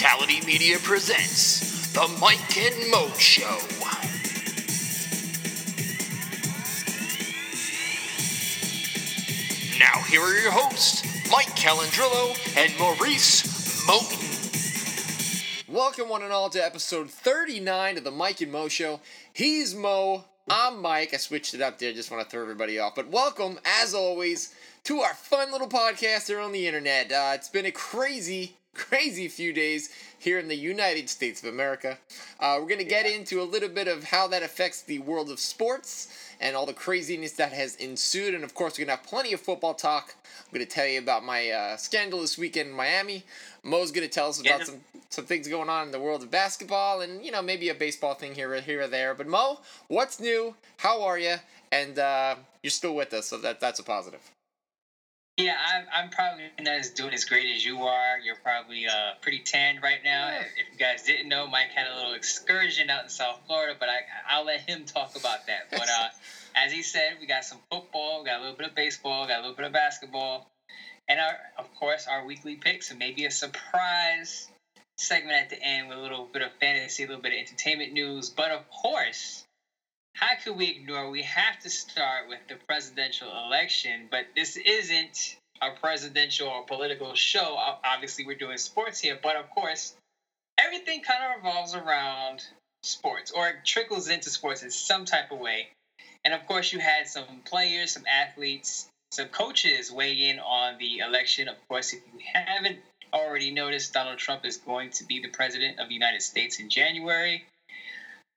Fatality Media presents The Mike and Mo Show. Now, here are your hosts, Mike Calandrillo and Maurice Moten. Welcome, one and all, to episode 39 of the Mike and Mo Show. He's Mo, I'm Mike. I switched it up there, just want to throw everybody off. But welcome, as always, to our fun little podcast here on the internet. Uh, it's been a crazy, crazy few days here in the United States of America. Uh, we're going to get into a little bit of how that affects the world of sports and all the craziness that has ensued. And of course, we're going to have plenty of football talk. I'm going to tell you about my uh, scandal this weekend in Miami. Mo's going to tell us about some, some things going on in the world of basketball and, you know, maybe a baseball thing here, or here or there. But Mo, what's new? How are you? And uh, you're still with us, so that that's a positive. Yeah, I'm, I'm probably not as doing as great as you are. You're probably uh, pretty tanned right now. Yeah. If you guys didn't know, Mike had a little excursion out in South Florida, but I, I'll let him talk about that. But uh, as he said, we got some football, we got a little bit of baseball, got a little bit of basketball, and our, of course, our weekly picks, and maybe a surprise segment at the end with a little bit of fantasy, a little bit of entertainment news. But of course, how could we ignore? We have to start with the presidential election, but this isn't a presidential or political show. Obviously, we're doing sports here, but of course, everything kind of revolves around sports or trickles into sports in some type of way. And of course, you had some players, some athletes, some coaches weigh in on the election. Of course, if you haven't already noticed, Donald Trump is going to be the president of the United States in January.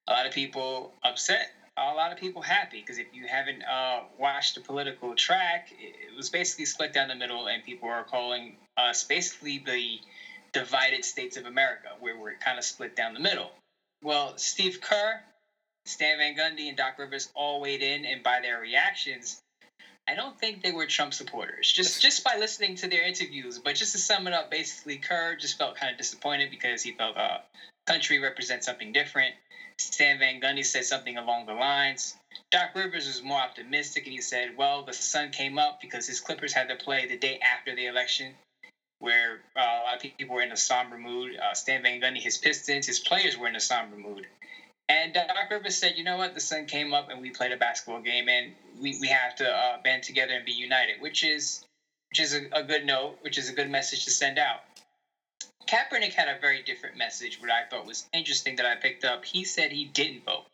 A lot of people upset, a lot of people happy because if you haven't uh, watched the political track, it was basically split down the middle, and people are calling us basically the divided states of America, where we're kind of split down the middle. Well, Steve Kerr, Stan Van Gundy, and Doc Rivers all weighed in, and by their reactions, I don't think they were Trump supporters. Just just by listening to their interviews, but just to sum it up, basically, Kerr just felt kind of disappointed because he felt uh, country represents something different. Stan Van Gundy said something along the lines. Doc Rivers was more optimistic, and he said, "Well, the sun came up because his Clippers had to play the day after the election." Where uh, a lot of people were in a somber mood. Uh, Stan Van Gundy, his Pistons, his players were in a somber mood. And Doc Rivers said, you know what, the sun came up and we played a basketball game and we, we have to uh, band together and be united, which is which is a, a good note, which is a good message to send out. Kaepernick had a very different message, what I thought was interesting that I picked up. He said he didn't vote.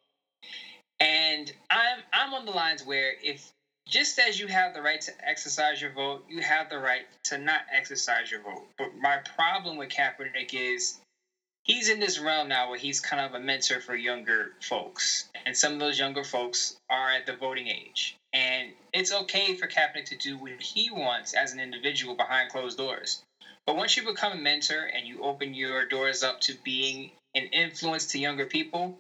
And I'm I'm on the lines where if just as you have the right to exercise your vote, you have the right to not exercise your vote. But my problem with Kaepernick is he's in this realm now where he's kind of a mentor for younger folks. And some of those younger folks are at the voting age. And it's okay for Kaepernick to do what he wants as an individual behind closed doors. But once you become a mentor and you open your doors up to being an influence to younger people,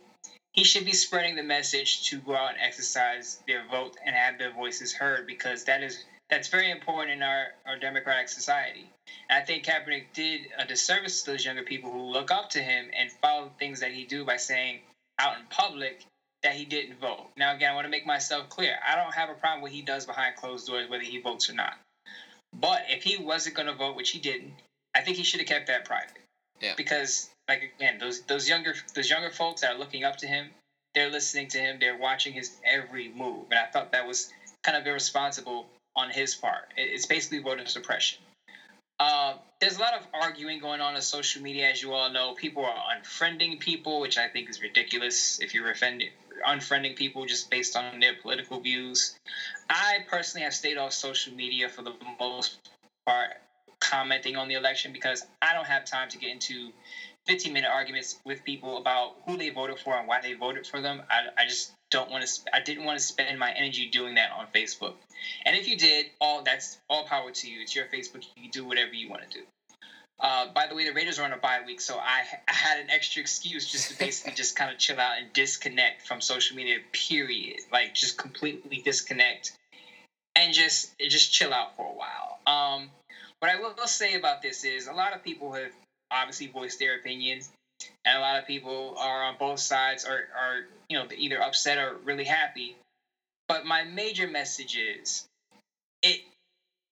he should be spreading the message to go out and exercise their vote and have their voices heard because that is that's very important in our, our democratic society. And I think Kaepernick did a disservice to those younger people who look up to him and follow the things that he do by saying out in public that he didn't vote. Now again, I want to make myself clear. I don't have a problem with what he does behind closed doors, whether he votes or not. But if he wasn't going to vote, which he didn't, I think he should have kept that private. Yeah. Because like again, those those younger those younger folks that are looking up to him, they're listening to him, they're watching his every move, and I thought that was kind of irresponsible on his part. It's basically voter suppression. Um, there's a lot of arguing going on on social media, as you all know. People are unfriending people, which I think is ridiculous. If you're offended, unfriending people just based on their political views, I personally have stayed off social media for the most part, commenting on the election because I don't have time to get into 15 minute arguments with people about who they voted for and why they voted for them. I, I just don't want to. I didn't want to spend my energy doing that on Facebook. And if you did, all that's all power to you. It's your Facebook. You can do whatever you want to do. Uh, by the way, the Raiders are on a bye week, so I, I had an extra excuse just to basically just kind of chill out and disconnect from social media. Period. Like just completely disconnect and just just chill out for a while. Um, what I will say about this is a lot of people have obviously voiced their opinions, and a lot of people are on both sides are are you know either upset or really happy. But my major message is, it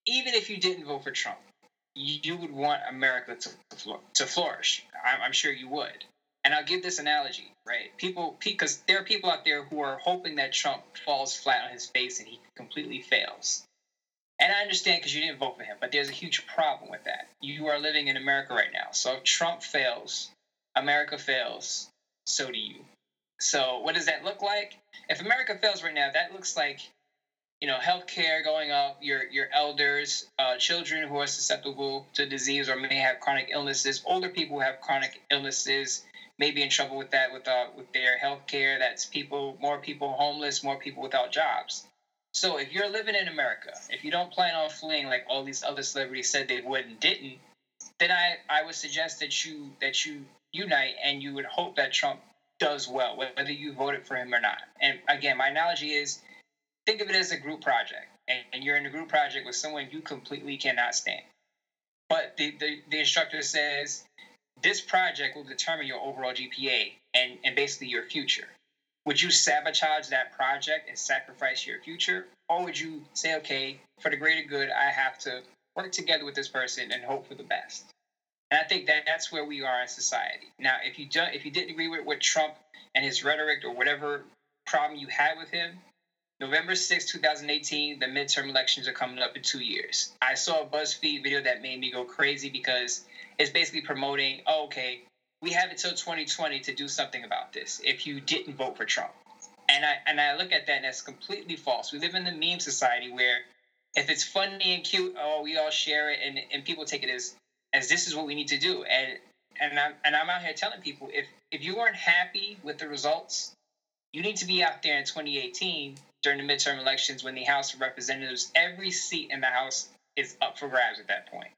even if you didn't vote for Trump, you would want America to to flourish. I'm, I'm sure you would. And I'll give this analogy, right? People, because there are people out there who are hoping that Trump falls flat on his face and he completely fails. And I understand because you didn't vote for him, but there's a huge problem with that. You are living in America right now. So if Trump fails, America fails, so do you. So what does that look like? If America fails right now, that looks like you know healthcare going up, your your elders, uh, children who are susceptible to disease or may have chronic illnesses, older people who have chronic illnesses may be in trouble with that with uh, with their healthcare. That's people, more people homeless, more people without jobs. So if you're living in America, if you don't plan on fleeing like all these other celebrities said they would and didn't, then I, I would suggest that you that you unite and you would hope that Trump does well, whether you voted for him or not. And again, my analogy is think of it as a group project. And, and you're in a group project with someone you completely cannot stand. But the, the, the instructor says this project will determine your overall GPA and, and basically your future would you sabotage that project and sacrifice your future or would you say okay for the greater good i have to work together with this person and hope for the best and i think that that's where we are in society now if you don't if you didn't agree with, with trump and his rhetoric or whatever problem you had with him november 6 2018 the midterm elections are coming up in two years i saw a buzzfeed video that made me go crazy because it's basically promoting oh, okay we have until 2020 to do something about this if you didn't vote for Trump. And I and I look at that and that's completely false. We live in the meme society where if it's funny and cute, oh, we all share it and, and people take it as as this is what we need to do. And and I'm and I'm out here telling people if if you weren't happy with the results, you need to be out there in 2018 during the midterm elections when the House of Representatives, every seat in the House is up for grabs at that point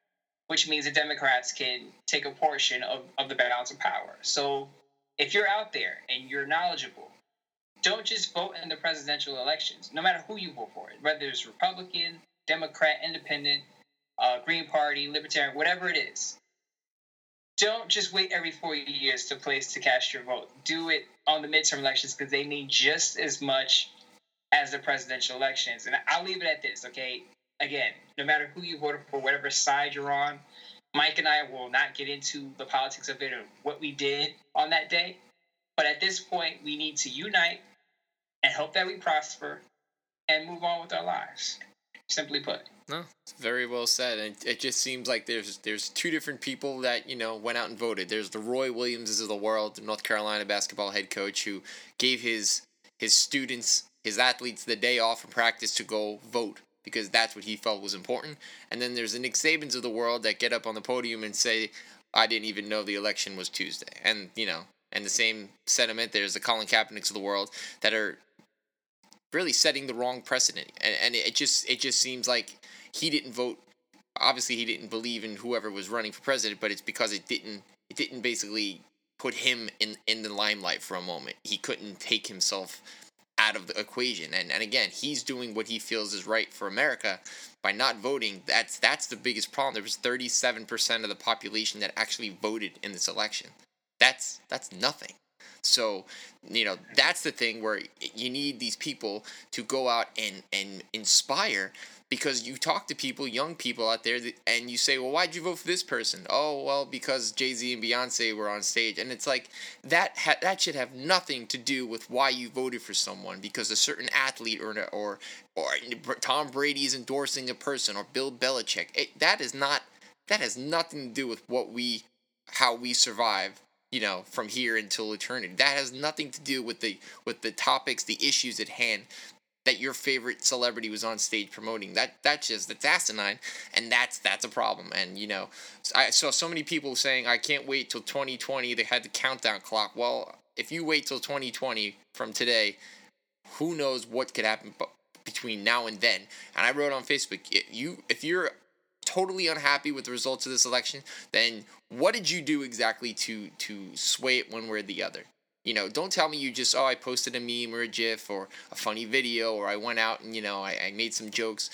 which means the Democrats can take a portion of, of the balance of power. So if you're out there and you're knowledgeable, don't just vote in the presidential elections, no matter who you vote for, whether it's Republican, Democrat, Independent, uh, Green Party, Libertarian, whatever it is. Don't just wait every four years to place to cast your vote. Do it on the midterm elections because they mean just as much as the presidential elections. And I'll leave it at this, okay? again, no matter who you voted for, whatever side you're on, Mike and I will not get into the politics of it or what we did on that day. But at this point, we need to unite and hope that we prosper and move on with our lives. Simply put. No, very well said. And it just seems like there's there's two different people that you know went out and voted. There's the Roy Williamses of the world, the North Carolina basketball head coach, who gave his his students, his athletes, the day off from practice to go vote because that's what he felt was important. And then there's the Nick Sabans of the world that get up on the podium and say, I didn't even know the election was Tuesday. And, you know, and the same sentiment, there's the Colin Kaepernicks of the world that are really setting the wrong precedent. And, and it just it just seems like he didn't vote. Obviously, he didn't believe in whoever was running for president, but it's because it didn't it didn't basically put him in in the limelight for a moment. He couldn't take himself out of the equation. And and again, he's doing what he feels is right for America by not voting. That's that's the biggest problem. There was 37% of the population that actually voted in this election. That's that's nothing. So, you know, that's the thing where you need these people to go out and and inspire because you talk to people, young people out there, and you say, "Well, why'd you vote for this person?" Oh, well, because Jay Z and Beyonce were on stage, and it's like that. Ha- that should have nothing to do with why you voted for someone because a certain athlete or or or Tom Brady is endorsing a person or Bill Belichick. It, that is not. That has nothing to do with what we, how we survive you know from here until eternity that has nothing to do with the with the topics the issues at hand that your favorite celebrity was on stage promoting. That that's just that's asinine, and that's that's a problem. And you know, I saw so many people saying I can't wait till 2020. They had the countdown clock. Well, if you wait till 2020 from today, who knows what could happen between now and then? And I wrote on Facebook, you if you're totally unhappy with the results of this election, then what did you do exactly to to sway it one way or the other? You know, don't tell me you just, oh, I posted a meme or a GIF or a funny video or I went out and, you know, I, I made some jokes.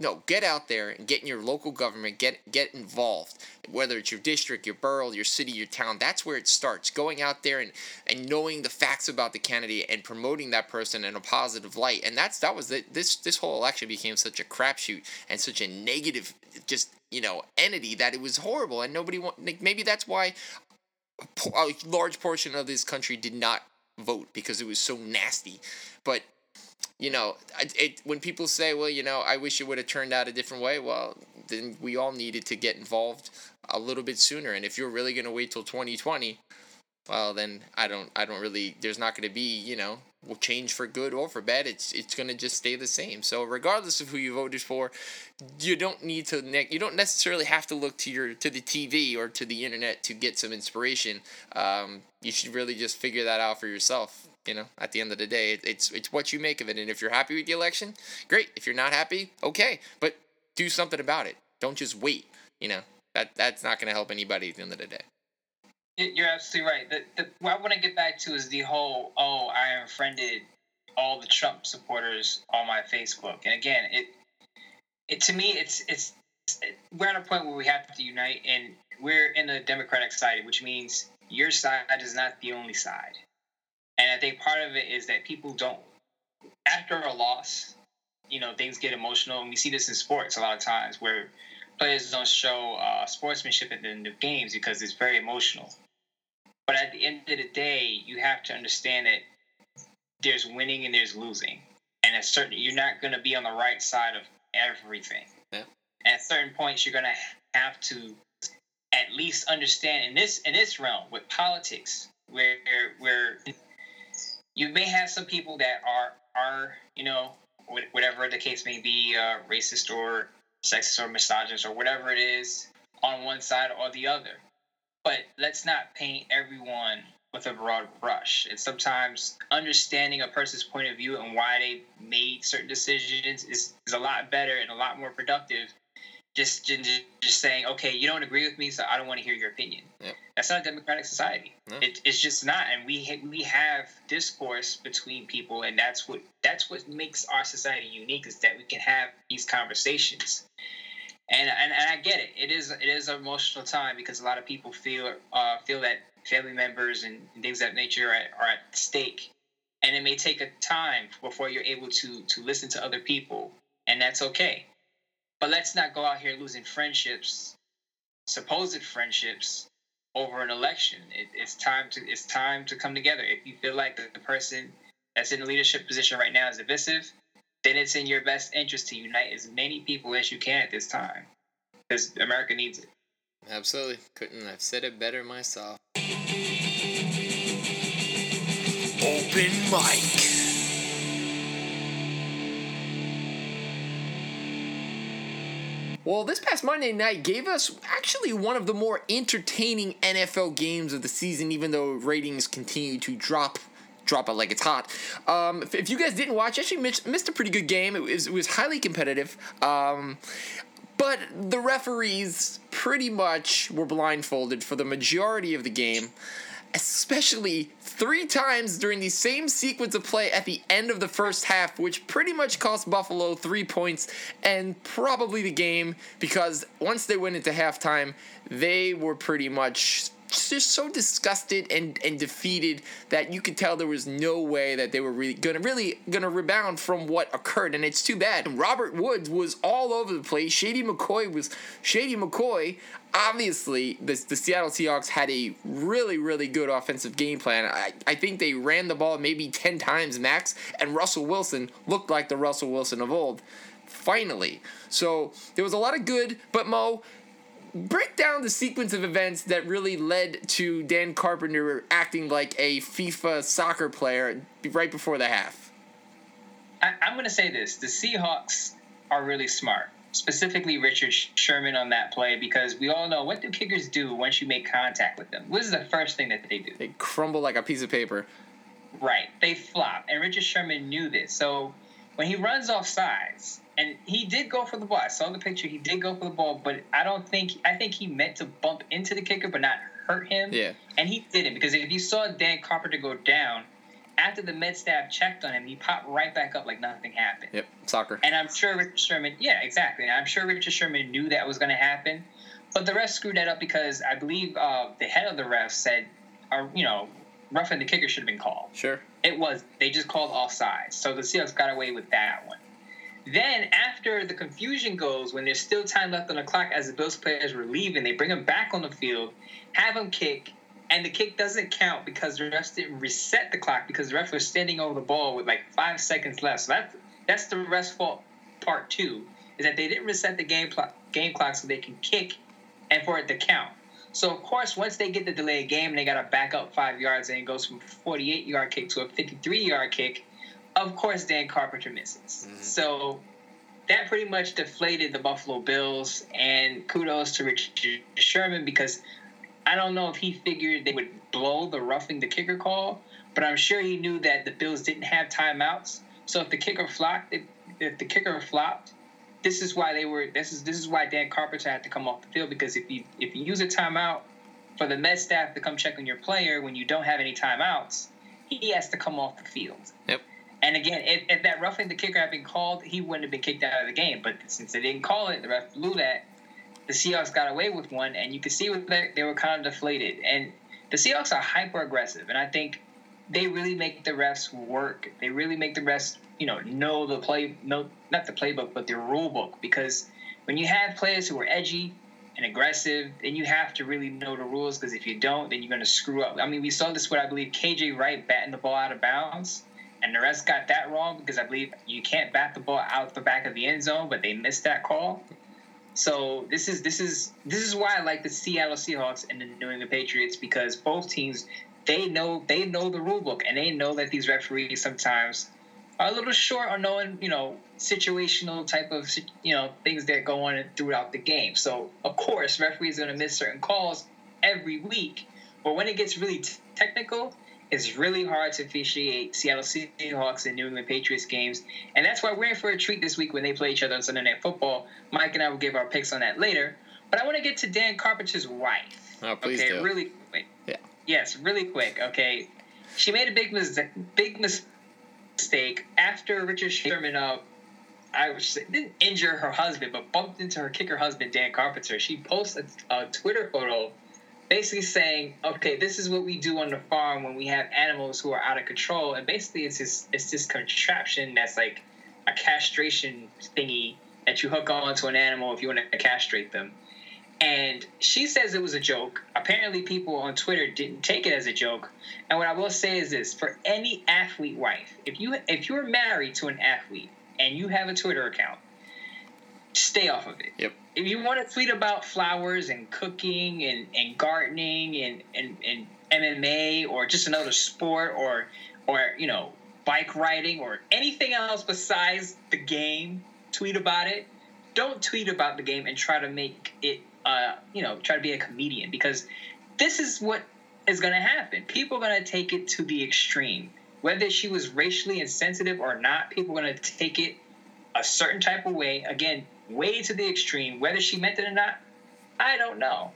no, get out there and get in your local government, get get involved. Whether it's your district, your borough, your city, your town, that's where it starts. Going out there and, and knowing the facts about the candidate and promoting that person in a positive light. And that's that was the, this this whole election became such a crapshoot and such a negative just you know entity that it was horrible and nobody want maybe that's why a, large portion of this country did not vote because it was so nasty. But you know, it, it, when people say, well, you know, I wish it would have turned out a different way, well, then we all needed to get involved a little bit sooner. And if you're really going to wait till 2020, well, then I don't, I don't really, there's not going to be, you know, will change for good or for bad. It's, it's going to just stay the same. So regardless of who you voted for, you don't need to, ne- you don't necessarily have to look to your, to the TV or to the internet to get some inspiration. Um, you should really just figure that out for yourself you know, at the end of the day, it's it's what you make of it. And if you're happy with the election, great. If you're not happy, okay, but do something about it. Don't just wait. You know, that that's not going to help anybody at the end of the day. You're absolutely right. The, the, what I want to get back to is the whole, oh, I unfriended all the Trump supporters on my Facebook. And again, it, it to me, it's, it's, we're at a point where we have to unite, and we're in a democratic side, which means your side is not the only side. And I think part of it is that people don't, after a loss, you know, things get emotional. And we see this in sports a lot of times where players don't show uh, sportsmanship at the end of games because it's very emotional. But at the end of the day, you have to understand that there's winning and there's losing. And at certain, you're not going to be on the right side of everything. Yeah. At certain points, you're going to have to at least understand in this in this realm with politics, where where you may have some people that are are you know whatever the case may be, uh, racist or sexist or misogynist or whatever it is on one side or the other. But let's not paint everyone with a broad brush. And sometimes understanding a person's point of view and why they made certain decisions is, is a lot better and a lot more productive just, just just saying, okay, you don't agree with me, so I don't want to hear your opinion. That's not a democratic society. No. It, it's just not, and we ha- we have discourse between people, and that's what that's what makes our society unique is that we can have these conversations. And, and, and I get it. It is it is an emotional time because a lot of people feel uh, feel that family members and things of that nature are at, are at stake, and it may take a time before you're able to to listen to other people, and that's okay but let's not go out here losing friendships, supposed friendships, over an election. It, it's time to it's time to come together. If you feel like the, the person that's in the leadership position right now is divisive, then it's in your best interest to unite as many people as you can at this time, because America needs it. Absolutely, couldn't have said it better myself. Open mic. Well, this past Monday night gave us actually one of the more entertaining NFL games of the season, even though ratings continue to drop drop it like it's hot. Um, if, if, you guys didn't watch, actually missed, missed, a pretty good game. It was, it was highly competitive. Um, but the referees pretty much were blindfolded for the majority of the game especially three times during the same sequence of play at the end of the first half, which pretty much cost Buffalo three points and probably the game because once they went into halftime, they were pretty much just so disgusted and, and defeated that you could tell there was no way that they were really gonna really gonna rebound from what occurred, and it's too bad. Robert Woods was all over the place. Shady McCoy was Shady McCoy. Obviously, the, the Seattle Seahawks had a really, really good offensive game plan. I, I think they ran the ball maybe 10 times max, and Russell Wilson looked like the Russell Wilson of old finally. So there was a lot of good, but Mo, break down the sequence of events that really led to Dan Carpenter acting like a FIFA soccer player right before the half. I, am going to say this: the Seahawks are really smart, specifically Richard Sherman on that play, because we all know what do kickers do once you make contact with them. What is the first thing that they do? They crumble like a piece of paper. Right, they flop, and Richard Sherman knew this. So when he runs off sides, and he did go for the ball. I saw the picture. He did go for the ball, but I don't think I think he meant to bump into the kicker, but not hurt him. Yeah. And he didn't because if you saw Dan Carpenter go down, after the med staff checked on him, he popped right back up like nothing happened. Yep, soccer. And I'm sure Richard Sherman, yeah, exactly. And I'm sure Richard Sherman knew that was going to happen, but the refs screwed that up because I believe uh, the head of the refs said, "Are you know, roughing the kicker should have been called." Sure. It was. They just called offsides, so the Seahawks got away with that one. Then after the confusion goes, when there's still time left on the clock as the Bills players were leaving, they bring them back on the field, have them kick, and the kick doesn't count because the refs didn't reset the clock because the refs were standing over the ball with like five seconds left. So that's that's the refs' fault. Part two is that they didn't reset the game clock game clock so they can kick and for it to count. So of course, once they get the delayed game, and they got to back up five yards, and it goes from 48 yard kick to a 53 yard kick. Of course, Dan Carpenter misses. Mhm. So that pretty much deflated the Buffalo Bills. And kudos to Richard Sherman because I don't know if he figured they would blow the roughing the kicker call, but I'm sure he knew that the Bills didn't have timeouts. So if the kicker flopped, if, if the kicker flopped, this is why they were. This is this is why Dan Carpenter had to come off the field because if you if you use a timeout for the med staff to come check on your player when you don't have any timeouts, he has to come off the field. Yep. And again, if, if that roughing the kicker had been called, he wouldn't have been kicked out of the game. But since they didn't call it, the ref blew that. The Seahawks got away with one, and you can see with that they were kind of deflated. And the Seahawks are hyper aggressive, and I think they really make the refs work. They really make the refs, you know, know the play, no, not the playbook, but the rule book. Because when you have players who are edgy and aggressive, then you have to really know the rules. Because if you don't, then you're going to screw up. I mean, we saw this with I believe KJ Wright batting the ball out of bounds, and the refs got that wrong because I believe you can't bat the ball out the back of the end zone, but they missed that call. So this is this is this is why I like the Seattle Seahawks and the New England Patriots because both teams they know they know the rule book and they know that these referees sometimes are a little short on knowing you know situational type of you know things that go on throughout the game. So of course referees are going to miss certain calls every week, but when it gets really t- technical, it's really hard to officiate Seattle Seahawks and New England Patriots games, and that's why we're in for a treat this week when they play each other on Sunday Night Football. Mike and I will give our picks on that later, but I want to get to Dan Carpenter's wife. Oh, please okay, do. really quick. Yeah. Yes, really quick. Okay, she made a big mis- big mistake after Richard Sherman uh, I was didn't injure her husband, but bumped into her kicker husband Dan Carpenter. She posted a, a Twitter photo, basically saying, "Okay, this is what we do on the farm when we have animals who are out of control." And basically, it's this it's this contraption that's like a castration thingy that you hook onto an animal if you want to castrate them. And she says it was a joke. Apparently, people on Twitter didn't take it as a joke. And what I will say is this: for any athlete wife, if you if you're married to an athlete and you have a Twitter account, stay off of it. Yep. If you want to tweet about flowers and cooking and, and gardening and, and, and MMA or just another sport or or you know bike riding or anything else besides the game, tweet about it. Don't tweet about the game and try to make it uh, you know try to be a comedian because this is what is going to happen. People are going to take it to the extreme. Whether she was racially insensitive or not, people are going to take it a certain type of way. Again, way to the extreme. Whether she meant it or not, I don't know.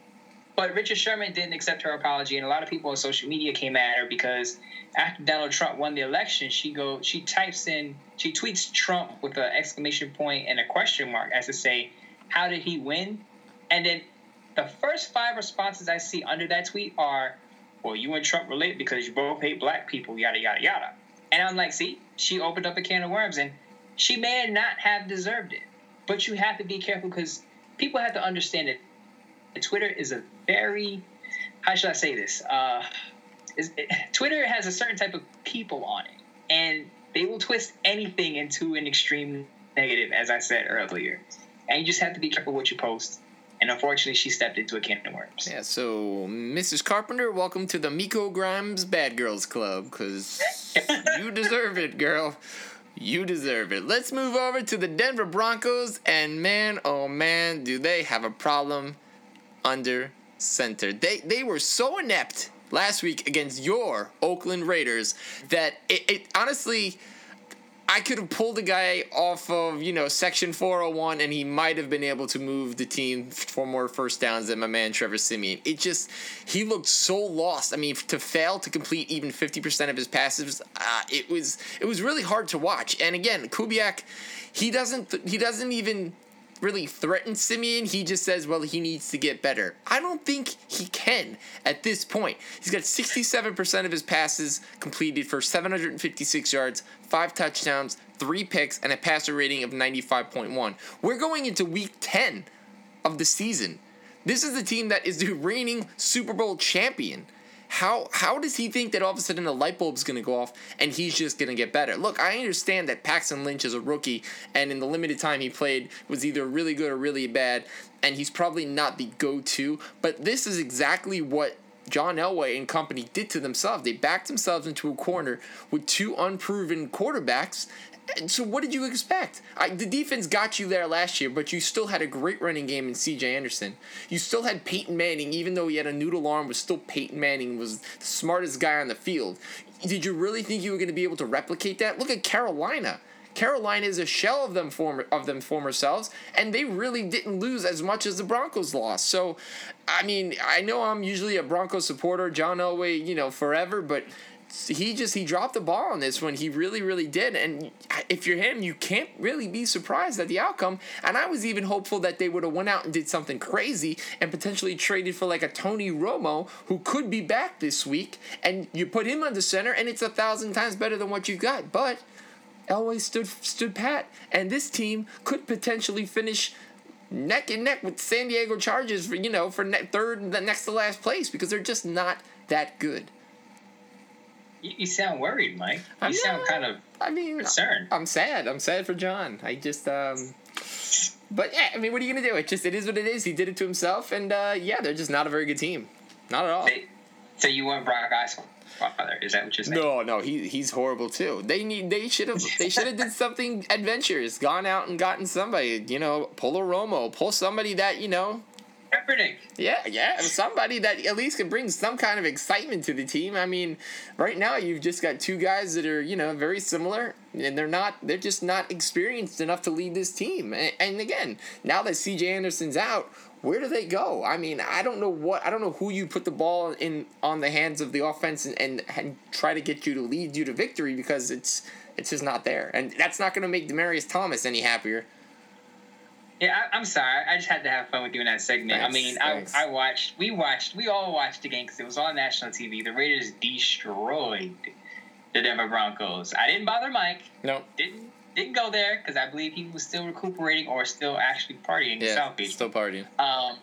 But Richard Sherman didn't accept her apology, and a lot of people on social media came at her because after Donald Trump won the election, she go she types in she tweets Trump with an exclamation point and a question mark as to say, "How did he win?" And then the first five responses I see under that tweet are, "Well, you and Trump relate because you both hate black people." Yada yada yada. And I'm like, see, she opened up a can of worms, and she may not have deserved it. But you have to be careful because people have to understand that Twitter is a very, how should I say this? Uh, is, Twitter has a certain type of people on it, and they will twist anything into an extreme negative, as I said earlier. And you just have to be careful what you post. And unfortunately, she stepped into a can of worms. Yeah, so Mrs. Carpenter, welcome to the Miko Grimes Bad Girls Club, because you deserve it, girl. You deserve it. Let's move over to the Denver Broncos, and man, oh man, do they have a problem under center. They they were so inept last week against your Oakland Raiders that it, it honestly I could have pulled a guy off of, you know, section 401 and he might have been able to move the team for more first downs than my man Trevor Siemian. It just, he looked so lost. I mean, to fail to complete even 50% of his passes, uh, it was it was really hard to watch. And again, Kubiak, he doesn't he doesn't even really threaten Siemian. He just says, well, he needs to get better. I don't think he can at this point. He's got 67% of his passes completed for 756 yards, five touchdowns, three picks, and a passer rating of 95.1. We're going into week 10 of the season. This is the team that is the reigning Super Bowl champion. How how does he think that all of a sudden a light bulb's going to go off and he's just going to get better? Look, I understand that Paxton Lynch is a rookie and in the limited time he played was either really good or really bad and he's probably not the go-to, but this is exactly what John Elway and company did to themselves. They backed themselves into a corner with two unproven quarterbacks so what did you expect? I, the defense got you there last year, but you still had a great running game in C.J. Anderson. You still had Peyton Manning, even though he had a noodle arm, was still Peyton Manning was the smartest guy on the field. Did you really think you were going to be able to replicate that? Look at Carolina. Carolina is a shell of them former of them former selves, and they really didn't lose as much as the Broncos lost. So, I mean, I know I'm usually a Broncos supporter, John Elway, you know, forever, but he just he dropped the ball on this one. He really, really did. And if you're him, you can't really be surprised at the outcome. And I was even hopeful that they would have went out and did something crazy and potentially traded for like a Tony Romo who could be back this week. And you put him on the center, and it's a thousand times better than what you've got. But Elway stood stood pat, and this team could potentially finish neck and neck with San Diego Chargers for you know for ne- third, next to last place because they're just not that good. You, you sound worried, Mike. You sound kind of I mean concerned. I'm sad. I'm sad for John. I just um but yeah, I mean, what are you gonna do? It just it is what it is. He did it to himself, and uh, yeah, they're just not a very good team, not at all. They, so you want Brock Osweiler? Is that what you're saying? No, no, he he's horrible too. They need they should have they should have did something adventurous, gone out and gotten somebody, you know, pull a Romo, pull somebody that you know Kaepernick. Yeah, yeah, somebody that at least can bring some kind of excitement to the team. I mean, right now you've just got two guys that are you know very similar, and they're not they're just not experienced enough to lead this team. And, and again, now that C.J. Anderson's out, where do they go? I mean, I don't know what I don't know who you put the ball in on the hands of the offense and, and, and try to get you to lead you to victory because it's it's just not there, and that's not going to make Demaryius Thomas any happier. Yeah, I, am sorry. I just had to have fun with you in that segment. Thanks, I mean, I, I watched, we watched, we all watched the game because it was on national TV. The Raiders destroyed the Denver Broncos. I didn't bother Mike. No. Didn't didn't go there because I believe he was still recuperating or still actually partying yeah, in South Beach. Still partying. Um,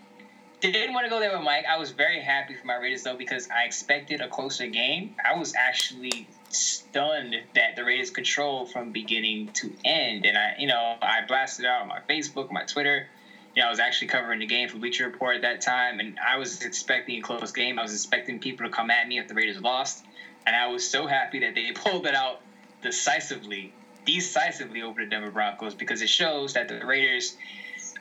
didn't want to go there with Mike. I was very happy for my Raiders though because I expected a closer game. I was actually stunned that the Raiders controlled from beginning to end. And I, you know, I blasted out on my Facebook, my Twitter. You know, I was actually covering the game for Bleacher Report at that time, and I was expecting a close game. I was expecting people to come at me if the Raiders lost, and I was so happy that they pulled it out decisively, decisively over the Denver Broncos because it shows that the Raiders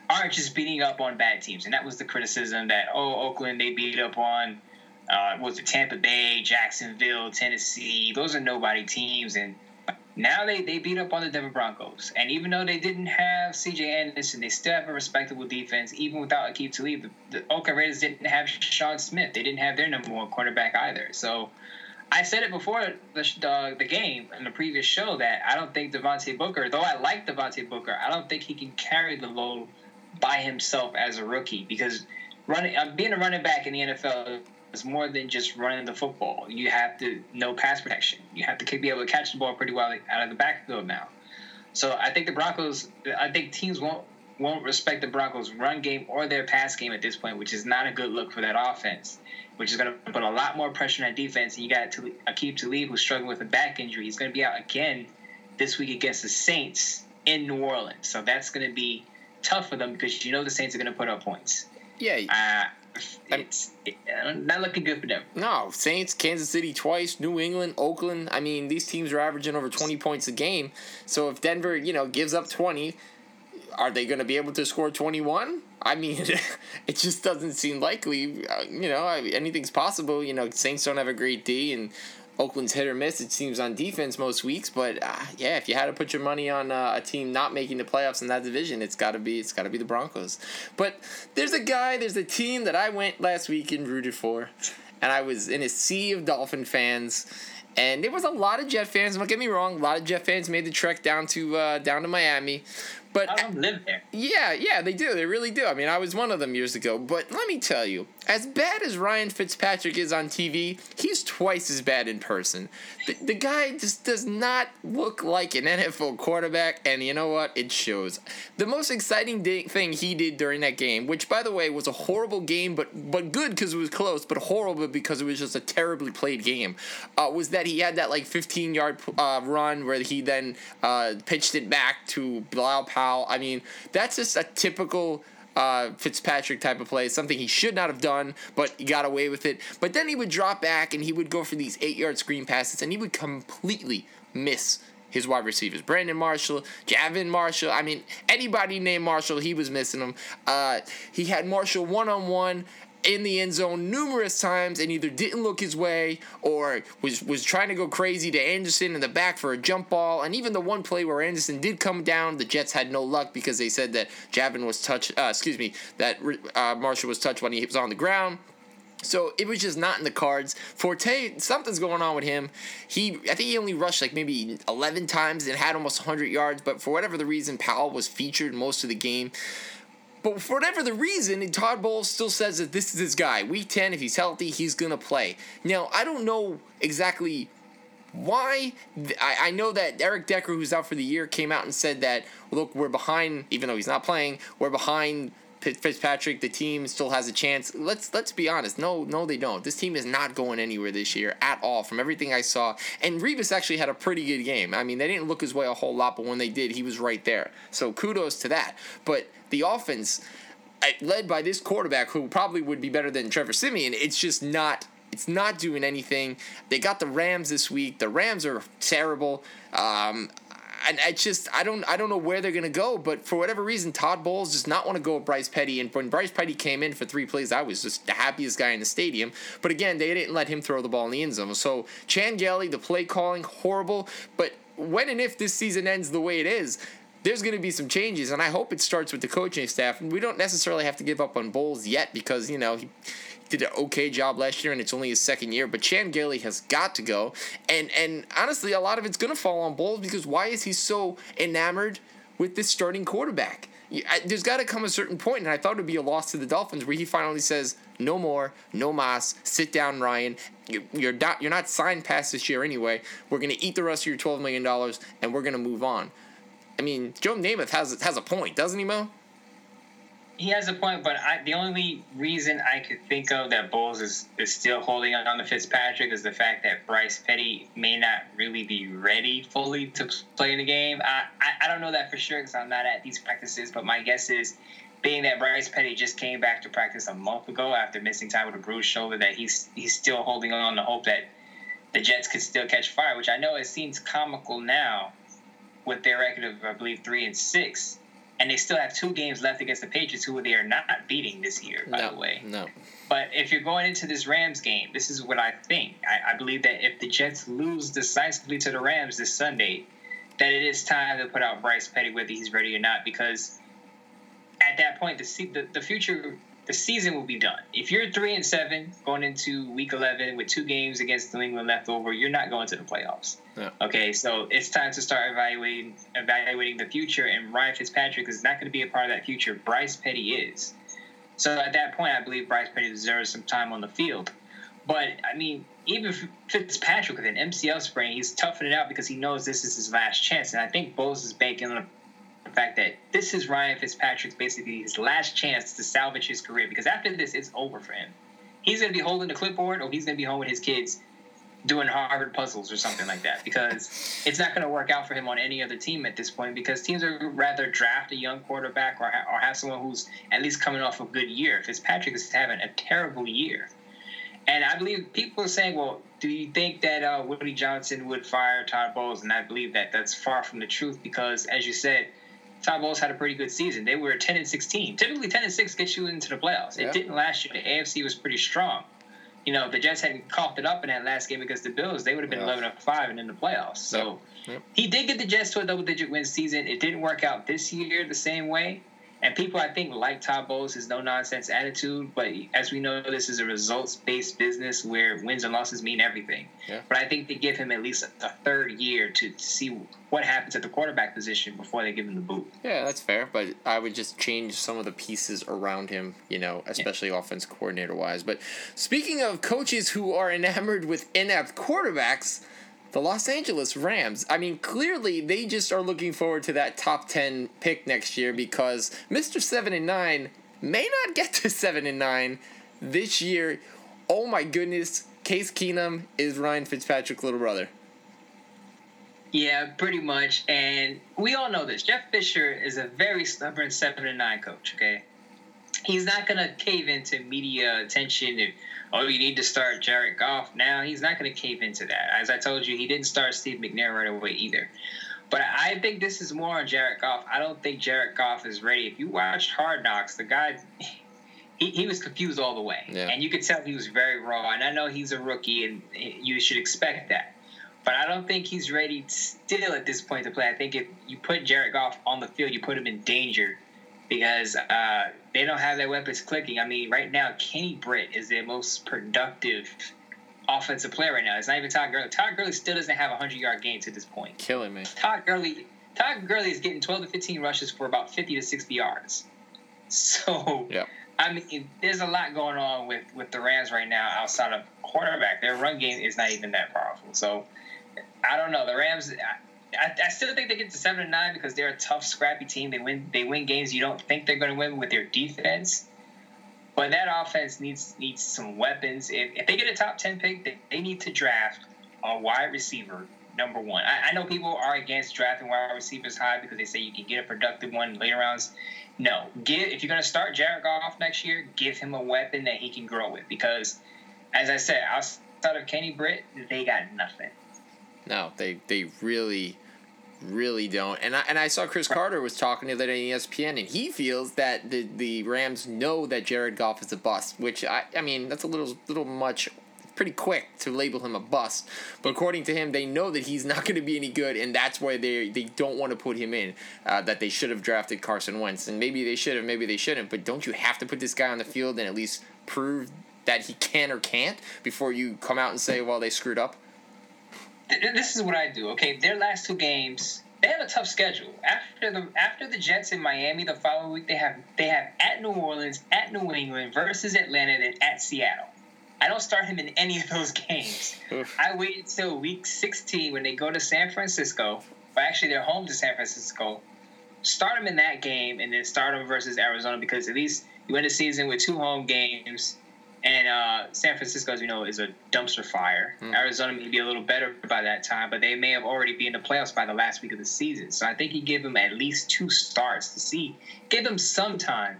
aren't just beating up on bad teams, and that was the criticism that oh Oakland they beat up on uh, was it Tampa Bay, Jacksonville, Tennessee? Those are nobody teams, and now they, they beat up on the Denver Broncos. And even though they didn't have C.J. Anderson, they still have a respectable defense. Even without Aqib Talib, the, the Oakland Raiders didn't have Sean Smith. They didn't have their number one quarterback either. So I said it before the, the, the game in the previous show that I don't think Devontae Booker, though I like Devontae Booker, I don't think he can carry the load by himself as a rookie because running uh, being a running back in the NFL it's more than just running the football. You have to know pass protection. You have to be able to catch the ball pretty well out of the backfield now. So I think the Broncos, I think teams won't won't respect the Broncos' run game or their pass game at this point, which is not a good look for that offense. Which is going to put a lot more pressure on that defense. And you got Aqib Talib, who's struggling with a back injury. He's going to be out again this week against the Saints in New Orleans. So that's going to be tough for them because you know the Saints are going to put up points. Yeah. Uh, it's not looking good for them. No, Saints, Kansas City twice, New England, Oakland. I mean, these teams are averaging over 20 points a game. So if Denver, you know, gives up 20, are they going to be able to score 21? I mean, it just doesn't seem likely. Uh, you know, anything's possible. You know, Saints don't have a great D, and Oakland's hit or miss. It seems on defense most weeks, but uh, yeah, if you had to put your money on uh, a team not making the playoffs in that division, it's got to be it's got to be the Broncos. But there's a guy, there's a team that I went last week and rooted for, and I was in a sea of Dolphin fans. And there was a lot of Jet fans. Don't get me wrong; a lot of Jet fans made the trek down to uh, down to Miami. But I don't live there. yeah, yeah, they do. They really do. I mean, I was one of them years ago. But let me tell you, as bad as Ryan Fitzpatrick is on TV, he's twice as bad in person. The, the guy just does not look like an NFL quarterback, and you know what? It shows. The most exciting day, thing he did during that game, which by the way was a horrible game, but but good because it was close, but horrible because it was just a terribly played game, uh, was that he had that like 15 yard uh, run where he then uh, pitched it back to Bilal Powell. I mean, that's just a typical uh, Fitzpatrick type of play, something he should not have done, but he got away with it. But then he would drop back and he would go for these eight yard screen passes and he would completely miss his wide receivers. Brandon Marshall, Jalin Marshall. I mean, anybody named Marshall, he was missing them. Uh, he had Marshall one on one in the end zone numerous times and either didn't look his way or was was trying to go crazy to Anderson in the back for a jump ball. And even the one play where Anderson did come down, the Jets had no luck because they said that Jalin was touched. Uh, excuse me, that uh, Marshall was touched when he was on the ground. So it was just not in the cards. Forte, something's going on with him. He, I think he only rushed like maybe 11 times and had almost 100 yards, but for whatever the reason, Powell was featured most of the game. But for whatever the reason, Todd Bowles still says that this is his guy. Week 10, if he's healthy, he's going to play. Now, I don't know exactly why. I, I know that Eric Decker, who's out for the year, came out and said that, look, we're behind, even though he's not playing, we're behind Fitzpatrick, the team still has a chance. Let's let's be honest. No, no, they don't. This team is not going anywhere this year at all. From everything I saw, and Revis actually had a pretty good game. I mean, they didn't look his way a whole lot, but when they did, he was right there. So kudos to that. But the offense, led by this quarterback, who probably would be better than Trevor Siemian, it's just not. It's not doing anything. They got the Rams this week. The Rams are terrible. Um, and I just I don't I don't know where they're gonna go, but for whatever reason, Todd Bowles does not want to go with Bryce Petty. And when Bryce Petty came in for three plays, I was just the happiest guy in the stadium. But again, they didn't let him throw the ball in the end zone. So Chan Gailey, the play calling, horrible. But when and if this season ends the way it is, there's going to be some changes, and I hope it starts with the coaching staff. And we don't necessarily have to give up on Bowles yet because you know he did an okay job last year, and it's only his second year. But Chan Gailey has got to go, and and honestly, a lot of it's going to fall on Bowles because why is he so enamored with this starting quarterback? There's got to come a certain point, and I thought it would be a loss to the Dolphins where he finally says, "No more, no mas, sit down, Ryan. You're not you're not signed past this year anyway. We're gonna eat the rest of your twelve million dollars, and we're gonna move on." I mean, Joe Namath has has a point, doesn't he, Mo? He has a point, but I, the only reason I could think of that Bowles is, is still holding on to Fitzpatrick is the fact that Bryce Petty may not really be ready fully to play in the game. I, I, I don't know that for sure because I'm not at these practices, but my guess is being that Bryce Petty just came back to practice a month ago after missing time with a bruised shoulder, that he's he's still holding on to hope that the Jets could still catch fire, which I know it seems comical now with their record of I believe three and six, and they still have two games left against the Patriots, who they are not beating this year, by no, the way. No. But if you're going into this Rams game, this is what I think. I, I believe that if the Jets lose decisively to the Rams this Sunday, that it is time to put out Bryce Petty whether he's ready or not, because at that point the the, the future the season will be done. If you're three and seven going into week eleven with two games against New England left over, you're not going to the playoffs. Yeah. Okay, so it's time to start evaluating evaluating the future, and Ryan Fitzpatrick is not going to be a part of that future. Bryce Petty is. So at that point, I believe Bryce Petty deserves some time on the field. But I mean, even Fitzpatrick with an MCL sprain, he's toughing it out because he knows this is his last chance, and I think Bowles is banking on fact that this is Ryan Fitzpatrick's basically his last chance to salvage his career because after this, it's over for him. He's going to be holding the clipboard or he's going to be home with his kids doing Harvard puzzles or something like that because it's not going to work out for him on any other team at this point because teams are rather draft a young quarterback or, ha- or have someone who's at least coming off a good year. Fitzpatrick is having a terrible year. And I believe people are saying, well, do you think that uh, Woody Johnson would fire Todd Bowles? And I believe that that's far from the truth because, as you said, Todd Bowles had a pretty good season. They were 10 and 16. Typically, 10 and 6 gets you into the playoffs. Yeah. It didn't last year. The AFC was pretty strong. you know, if the Jets hadn't coughed it up in that last game against the Bills, they would have been Yeah. 11 and 5 and in the playoffs. So Yep. Yep. he did get the Jets to a double digit win season. It didn't work out this year the same way. And people, I think, like Todd Bowles, his no nonsense attitude. But as we know, this is a results based business where wins and losses mean everything. Yeah. But I think they give him at least a third year to, to see what happens at the quarterback position before they give him the boot. Yeah, that's fair, but I would just change some of the pieces around him, you know, especially offense coordinator wise. But speaking of coaches who are enamored with inept quarterbacks, the Los Angeles Rams. I mean, clearly they just are looking forward to that top 10 pick next year because Mr. 7 and 9 may not get to 7 and 9 this year. Oh my goodness, Case Keenum is Ryan Fitzpatrick's little brother. Yeah, pretty much. And we all know this. Jeff Fisher is a very stubborn seven and nine coach. Okay, he's not gonna cave into media attention. If oh, you need to start Jared Goff now, he's not gonna cave into that. As I told you, he didn't start Steve McNair right away either. But I think this is more on Jared Goff. I don't think Jared Goff is ready. If you watched Hard Knocks, the guy. He, he was confused all the way, Yeah. and you could tell he was very raw. And I know he's a rookie, and you should expect that but I don't think he's ready still at this point to play. I think if you put Jared Goff on the field, you put him in danger because uh, they don't have their weapons clicking. I mean, right now, Kenny Britt is their most productive offensive player right now. It's not even Todd Gurley. Todd Gurley still doesn't have a 100 yard game to this point. Killing me. Todd Gurley, Todd Gurley is getting 12 to 15 rushes for about 50 to 60 yards. So, Yeah. I mean, there's a lot going on with, with the Rams right now outside of quarterback. Their run game is not even that powerful. So, I don't know. The Rams, I, I, still think they get to seven and nine because they're a tough, scrappy team. They win. They win games you don't think they're going to win with their defense. But that offense needs needs some weapons. If, if they get a top ten pick, they, they need to draft a wide receiver number one. I, I know people are against drafting wide receivers high because they say you can get a productive one later rounds. No, give if you're going to start Jared Goff next year, give him a weapon that he can grow with. Because, as I said, outside of Kenny Britt, they got nothing. No, they they really, really don't. And I and I saw Cris Carter was talking the other day on ESPN, and he feels that the the Rams know that Jared Goff is a bust. Which I I mean that's a little little much. Pretty quick to label him a bust, but according to him, they know that he's not going to be any good, and that's why they they don't want to put him in. Uh, that they should have drafted Carson Wentz, and maybe they should have, maybe they shouldn't. But don't you have to put this guy on the field and at least prove that he can or can't before you come out and say, well, they screwed up? Th- this is what I do. Okay, their last two games, they have a tough schedule. After the after the Jets in Miami, the following week they have they have at New Orleans, at New England versus Atlanta, then at Seattle. I don't start him in any of those games. Oof. I wait until week 16 when they go to San Francisco. Well, actually, they're home to San Francisco. Start him in that game, and then start him versus Arizona because at least you end the season with two home games. And uh, San Francisco, as you know, is a dumpster fire. Arizona may be a little better by that time, but they may have already been in the playoffs by the last week of the season. So I think you give them at least two starts to see, give them some time,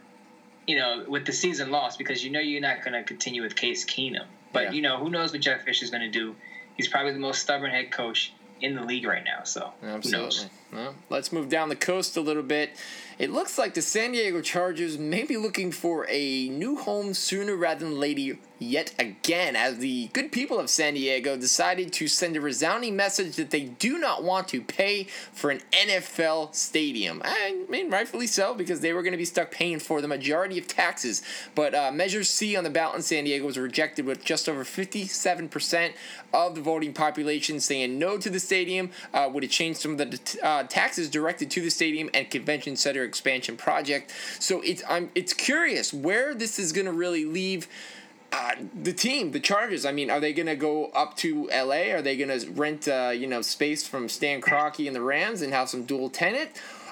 you know, with the season lost because you know you're not going to continue with Case Keenum. But Yeah. you know who knows what Jeff Fisher's going to do. He's probably the most stubborn head coach in the league right now. So who knows? Absolutely. Well, let's move down the coast a little bit. It looks like the San Diego Chargers may be looking for a new home sooner rather than later yet again, as the good people of San Diego decided to send a resounding message that they do not want to pay for an NFL stadium. I mean, rightfully so, because they were going to be stuck paying for the majority of taxes. But uh, Measure C on the ballot in San Diego was rejected with just over 57% of the voting population saying no to the stadium. Uh, would it change some of the uh, taxes directed to the stadium and convention center expansion project? So it's I'm it's curious where this is going to really leave. Uh, the team, the Chargers. I mean, are they going to go up to LA? Are they going to rent, uh, you know, space from Stan Kroenke and the Rams and have some dual tenant?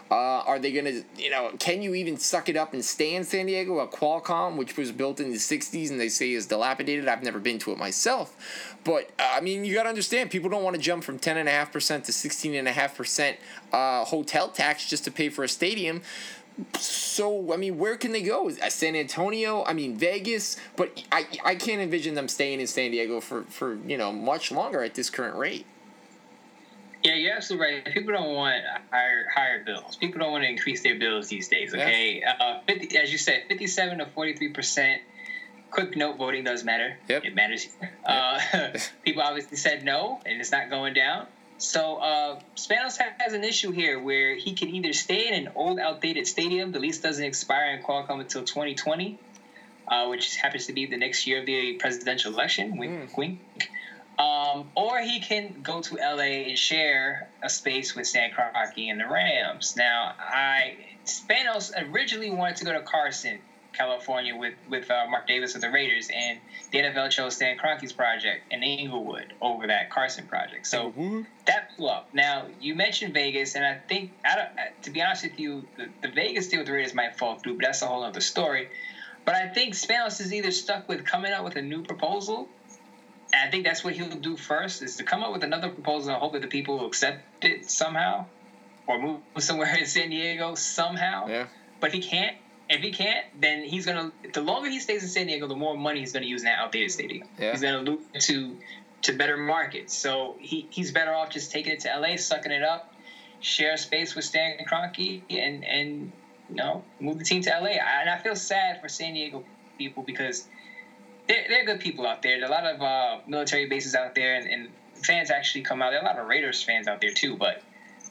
Uh, are they going to, you know, can you even suck it up and stay in San Diego? A Qualcomm, which was built in the 60s and they say is dilapidated. I've never been to it myself. But, uh, I mean, you got to understand, people don't want to jump from 10.5% to 16.5% uh, hotel tax just to pay for a stadium. So, I mean, where can they go? Uh, San Antonio? I mean, Vegas? But I, I can't envision them staying in San Diego for, for, you know, much longer at this current rate. Yeah, you're absolutely right. People don't want higher higher bills. People don't want to increase their bills these days. Yeah. Okay, uh, 50, as you said, fifty-seven to forty-three percent quick note: voting does matter. Yep. It matters. Uh, people obviously said no, and it's not going down. So uh, Spanos has an issue here where he can either stay in an old, outdated stadium. The lease doesn't expire in Qualcomm until 2020, uh, which happens to be the next year of the presidential election. Wink, wink. Um, or he can go to LA and share a space with Stan Kroenke and the Rams. Now, I Spanos originally wanted to go to Carson, California, with with uh, Mark Davis of the Raiders, and the NFL chose Stan Kroenke's project in Inglewood over that Carson project. So that blew up. Now, you mentioned Vegas, and I think, I don't, to be honest with you, the, the Vegas deal with the Raiders might fall through, but that's a whole other story. But I think Spanos is either stuck with coming up with a new proposal and I think that's what he'll do first is to come up with another proposal and hope that the people will accept it somehow or move somewhere in San Diego somehow. Yeah. But he can't. If he can't, then he's gonna. The longer he stays in San Diego, the more money he's gonna use in that outdated stadium. Yeah. He's gonna lose to to better markets. So he, he's better off just taking it to LA, sucking it up, share space with Stan Kroenke, and and you know move the team to LA. I, and I feel sad for San Diego people because they're, they're good people out there. There are a lot of uh, military bases out there, and, and fans actually come out. There are a lot of Raiders fans out there too. But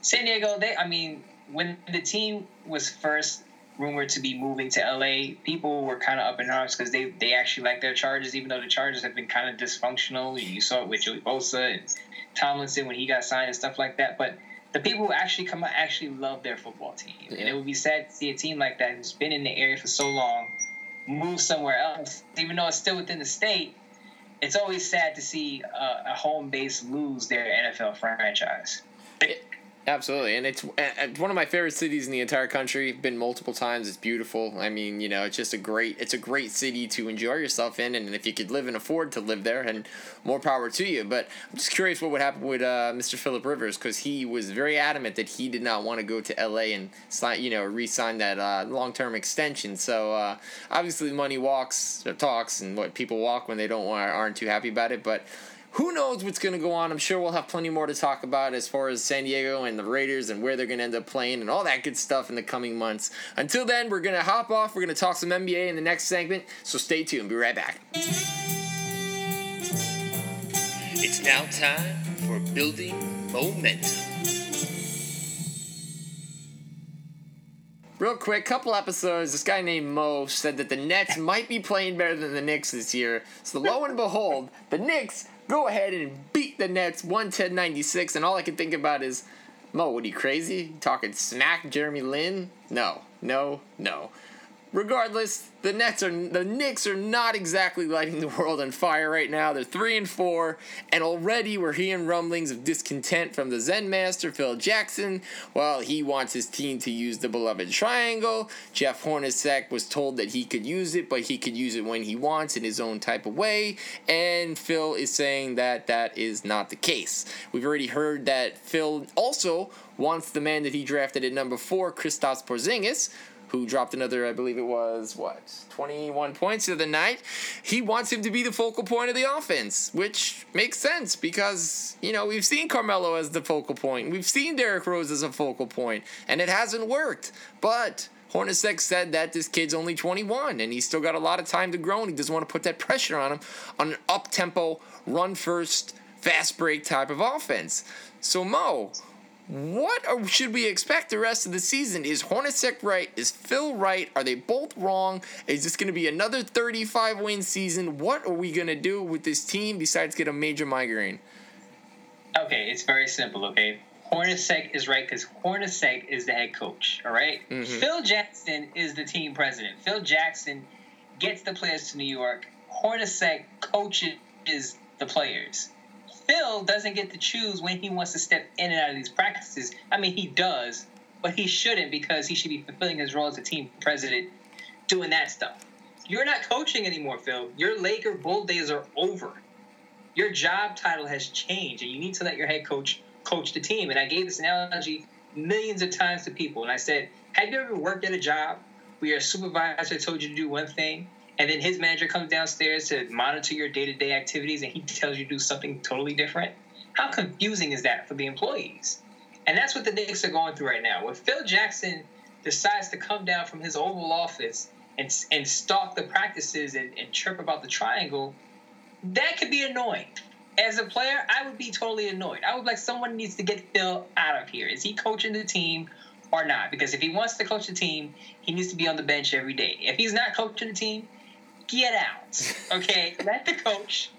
San Diego, they, I mean, when the team was first rumored to be moving to LA, people were kind of up in arms because they, they actually like their Chargers, even though the Chargers have been kind of dysfunctional. You saw it with Joey Bosa and Tomlinson when he got signed and stuff like that. But the people who actually come out actually love their football team, and it would be sad to see a team like that who's been in the area for so long move somewhere else, even though it's still within the state. It's always sad to see uh, a home base lose their NFL franchise. Absolutely, and it's, it's one of my favorite cities in the entire country. Been multiple times. It's beautiful. I mean, you know, it's just a great. It's a great city to enjoy yourself in, and if you could live and afford to live there, and more power to you. But I'm just curious what would happen with uh, Mr. Philip Rivers because he was very adamant that he did not want to go to L.A. and sign, you know, re-sign that uh, long-term extension. So uh, obviously, money walks talks, and what people walk when they don't want aren't too happy about it, but who knows what's going to go on? I'm sure we'll have plenty more to talk about as far as San Diego and the Raiders and where they're going to end up playing and all that good stuff in the coming months. Until then, we're going to hop off. We're going to talk some NBA in the next segment. So stay tuned. Be right back. It's now time for building momentum. Real quick, couple episodes. This guy named Mo said that the Nets might be playing better than the Knicks this year. So lo and behold, the Knicks go ahead and beat the Nets 110-96. And all I can think about is, Mo, what are you crazy? Talking smack, Jeremy Lin? No, no, no. Regardless, the Nets are the Knicks are not exactly lighting the world on fire right now. They're three and four, and already we're hearing rumblings of discontent from the Zen master Phil Jackson. While he wants his team to use the beloved triangle, Jeff Hornacek was told that he could use it, but he could use it when he wants in his own type of way. And Phil is saying that that is not the case. We've already heard that Phil also wants the man that he drafted at number four, Kristaps Porzingis who dropped another, I believe it was, what, 21 points the other night. He wants him to be the focal point of the offense, which makes sense because, you know, we've seen Carmelo as the focal point. We've seen Derrick Rose as a focal point, and it hasn't worked. But Hornacek said that this kid's only 21 and he's still got a lot of time to grow and he doesn't want to put that pressure on him on an up tempo, run first, fast break type of offense. So, Mo, what are, should we expect the rest of the season? Is Hornacek right? Is Phil right? Are they both wrong? Is this going to be another 35 win season? What are we going to do with this team besides get a major migraine? Okay, it's very simple. Okay, Hornacek is right because Hornacek is the head coach. All right? Mm-hmm. Phil Jackson is the team president. Phil Jackson gets the players to New York. Hornacek coaches the players. Phil doesn't get to choose when he wants to step in and out of these practices. I mean, he does, but he shouldn't because he should be fulfilling his role as a team president, doing that stuff. You're not coaching anymore, Phil. Your Laker Bull days are over your job title has changed and you need to let your head coach coach the team. And I gave this analogy millions of times to people. And I said, Have you ever worked at a job where your supervisor told you to do one thing and then his manager comes downstairs to monitor your day to day activities and he tells you to do something totally different? How confusing is that for the employees? And that's what the Knicks are going through right now. When Phil Jackson decides to come down from his Oval Office and and stalk the practices and, and chirp about the triangle, that could be annoying. As a player, I would be totally annoyed. I would like someone needs to get Phil out of here. Is he coaching the team or not? Because if he wants to coach the team, he needs to be on the bench every day. If he's not coaching the team, get out. Okay, let the coach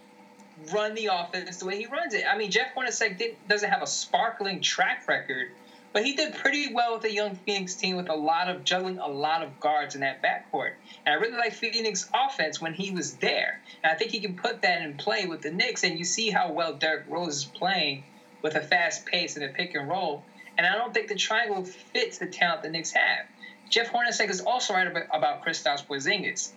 run the offense the way he runs it. I mean, Jeff Hornacek doesn't have a sparkling track record, but he did pretty well with the young Phoenix team with a lot of juggling, a lot of guards in that backcourt. And I really like Phoenix offense when he was there. And I think he can put that in play with the Knicks. And you see how well Derrick Rose is playing with a fast pace and a pick and roll. And I don't think the triangle fits the talent the Knicks have. Jeff Hornacek is also right about, about Kristaps Porzingis.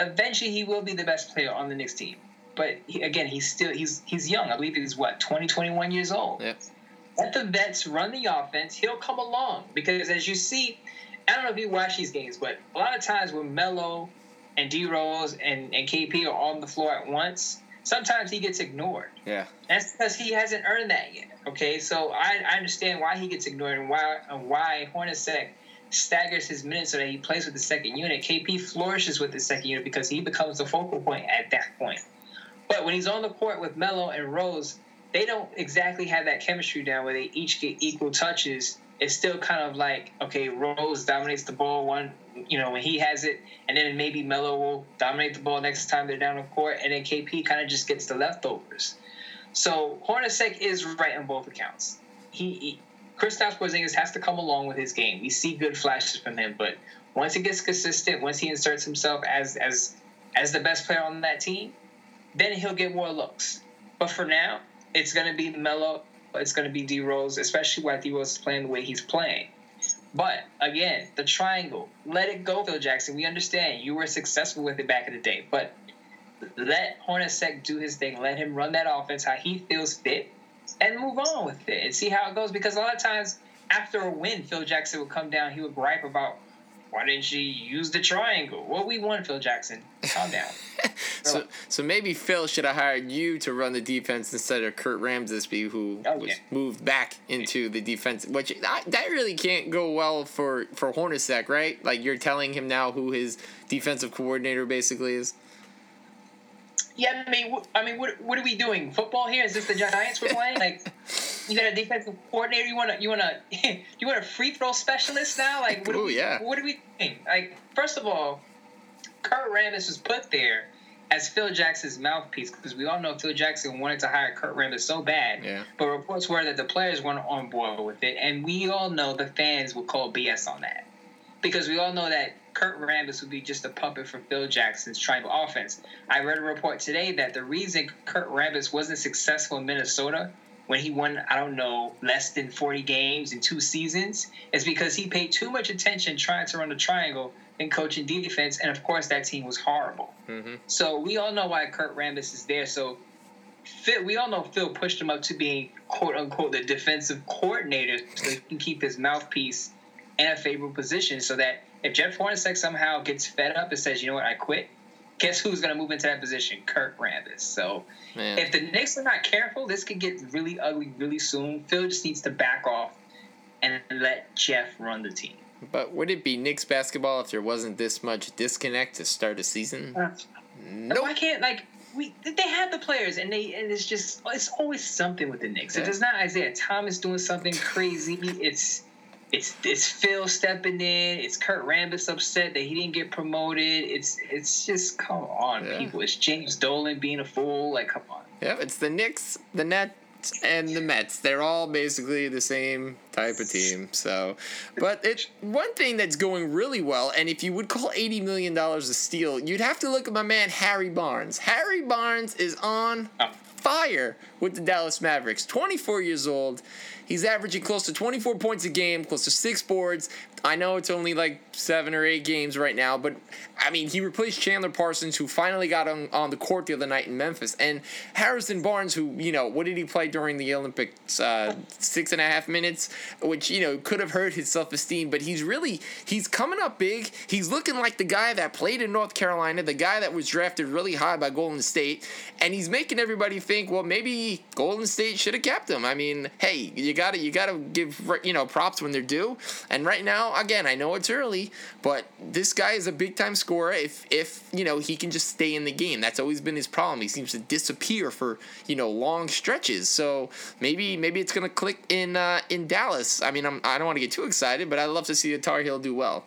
Eventually, he will be the best player on the Knicks team. But he, again, he's still he's he's young. I believe he's what 20, 21 years old. Yep. Let the vets run the offense. He'll come along because as you see, I don't know if you watch these games, but a lot of times when Melo and D Rose and, and KP are on the floor at once, sometimes he gets ignored. Yeah. That's because he hasn't earned that yet. Okay, so I, I understand why he gets ignored and why and why Hornacek staggers his minutes so that he plays with the second unit. KP flourishes with the second unit because he becomes the focal point at that point. But when he's on the court with Melo and Rose, they don't exactly have that chemistry down where they each get equal touches. It's still kind of like okay, Rose dominates the ball one, you know, when he has it, and then maybe Melo will dominate the ball next time they're down the court, and then KP kind of just gets the leftovers. So Hornacek is right on both accounts. He, he Kristaps Porzingis has to come along with his game. We see good flashes from him, but once he gets consistent, once he inserts himself as as as the best player on that team, then he'll get more looks. But for now, it's going to be Melo. It's going to be D Rose, especially while D Rose is playing the way he's playing. But again, the triangle, let it go, Phil Jackson. We understand you were successful with it back in the day, but let Hornacek do his thing. Let him run that offense how he feels fit, and move on with it and see how it goes. Because a lot of times after a win, Phil Jackson would come down. He would gripe about why didn't you use the triangle? Well, we won, Phil Jackson. Calm down. so, so maybe Phil should have hired you to run the defense instead of Kurt Rambis, who Oh, was yeah. moved back into the defense. Which that, that really can't go well for for Hornacek, right? Like you're telling him now who his defensive coordinator basically is. Yeah, I mean, I mean, what, what are we doing? Football here? Is this the Giants we're playing? Like, you got a defensive coordinator? You want to, you want to, you want a free throw specialist now? Like, what Ooh, are we, yeah. what are we doing? Like, first of all, Kurt Rambis was put there as Phil Jackson's mouthpiece because we all know Phil Jackson wanted to hire Kurt Rambis so bad. Yeah. But reports were that the players weren't on board with it, and we all know the fans would call BS on that because we all know that Kurt Rambis would be just a puppet for Phil Jackson's triangle offense. I read a report today that the reason Kurt Rambis wasn't successful in Minnesota when he won, I don't know, less than 40 games in two seasons is because he paid too much attention trying to run the triangle and coaching defense, and of course that team was horrible. Mm-hmm. So we all know why Kurt Rambis is there. So Phil, we all know Phil pushed him up to being quote unquote the defensive coordinator so he can keep his mouthpiece in a favorable position so that if Jeff Hornacek somehow gets fed up and says, you know what, I quit, guess who's going to move into that position? Kurt Rambis. So Man. if the Knicks are not careful, this could get really ugly really soon. Phil just needs to back off and let Jeff run the team. But would it be Knicks basketball if there wasn't this much disconnect to start a season? Uh, like, Nope. Why can't like we? They have the players, and they and it's just it's always something with the Knicks. If it's not Isiah Thomas doing something crazy, it's it's it's Phil stepping in. It's Kurt Rambis upset that he didn't get promoted. It's it's just come on, Yeah. people. It's James Dolan being a fool. Like come on. Yeah, it's the Knicks, the Nets, and the Mets. They're all basically the same type of team. So, but it's one thing that's going really well. And if you would call eighty million dollars a steal, you'd have to look at my man Harrison Barnes. Harrison Barnes is on Oh. fire with the Dallas Mavericks. Twenty four years old. He's averaging close to 24 points a game, close to six boards. I know it's only like seven or eight games right now, but I mean, he replaced Chandler Parsons, who finally got on, on the court the other night in Memphis. And Harrison Barnes, who, you know, what did he play during the Olympics? Uh, six and a half minutes, which, you know, could have hurt his self esteem, but he's really, he's coming up big. He's looking like the guy that played in North Carolina, the guy that was drafted really high by Golden State, and he's making everybody think well, maybe Golden State should have kept him. I mean, hey, you gotta you gotta give you know props when they're due. And right now, again, I know it's early, but this guy is a big time scorer. If if you know he can just stay in the game, that's always been his problem. He seems to disappear for you know long stretches. So maybe maybe it's gonna click in uh, in Dallas. I mean, I'm, I don't want to get too excited, but I'd love to see the Tar Heel do well.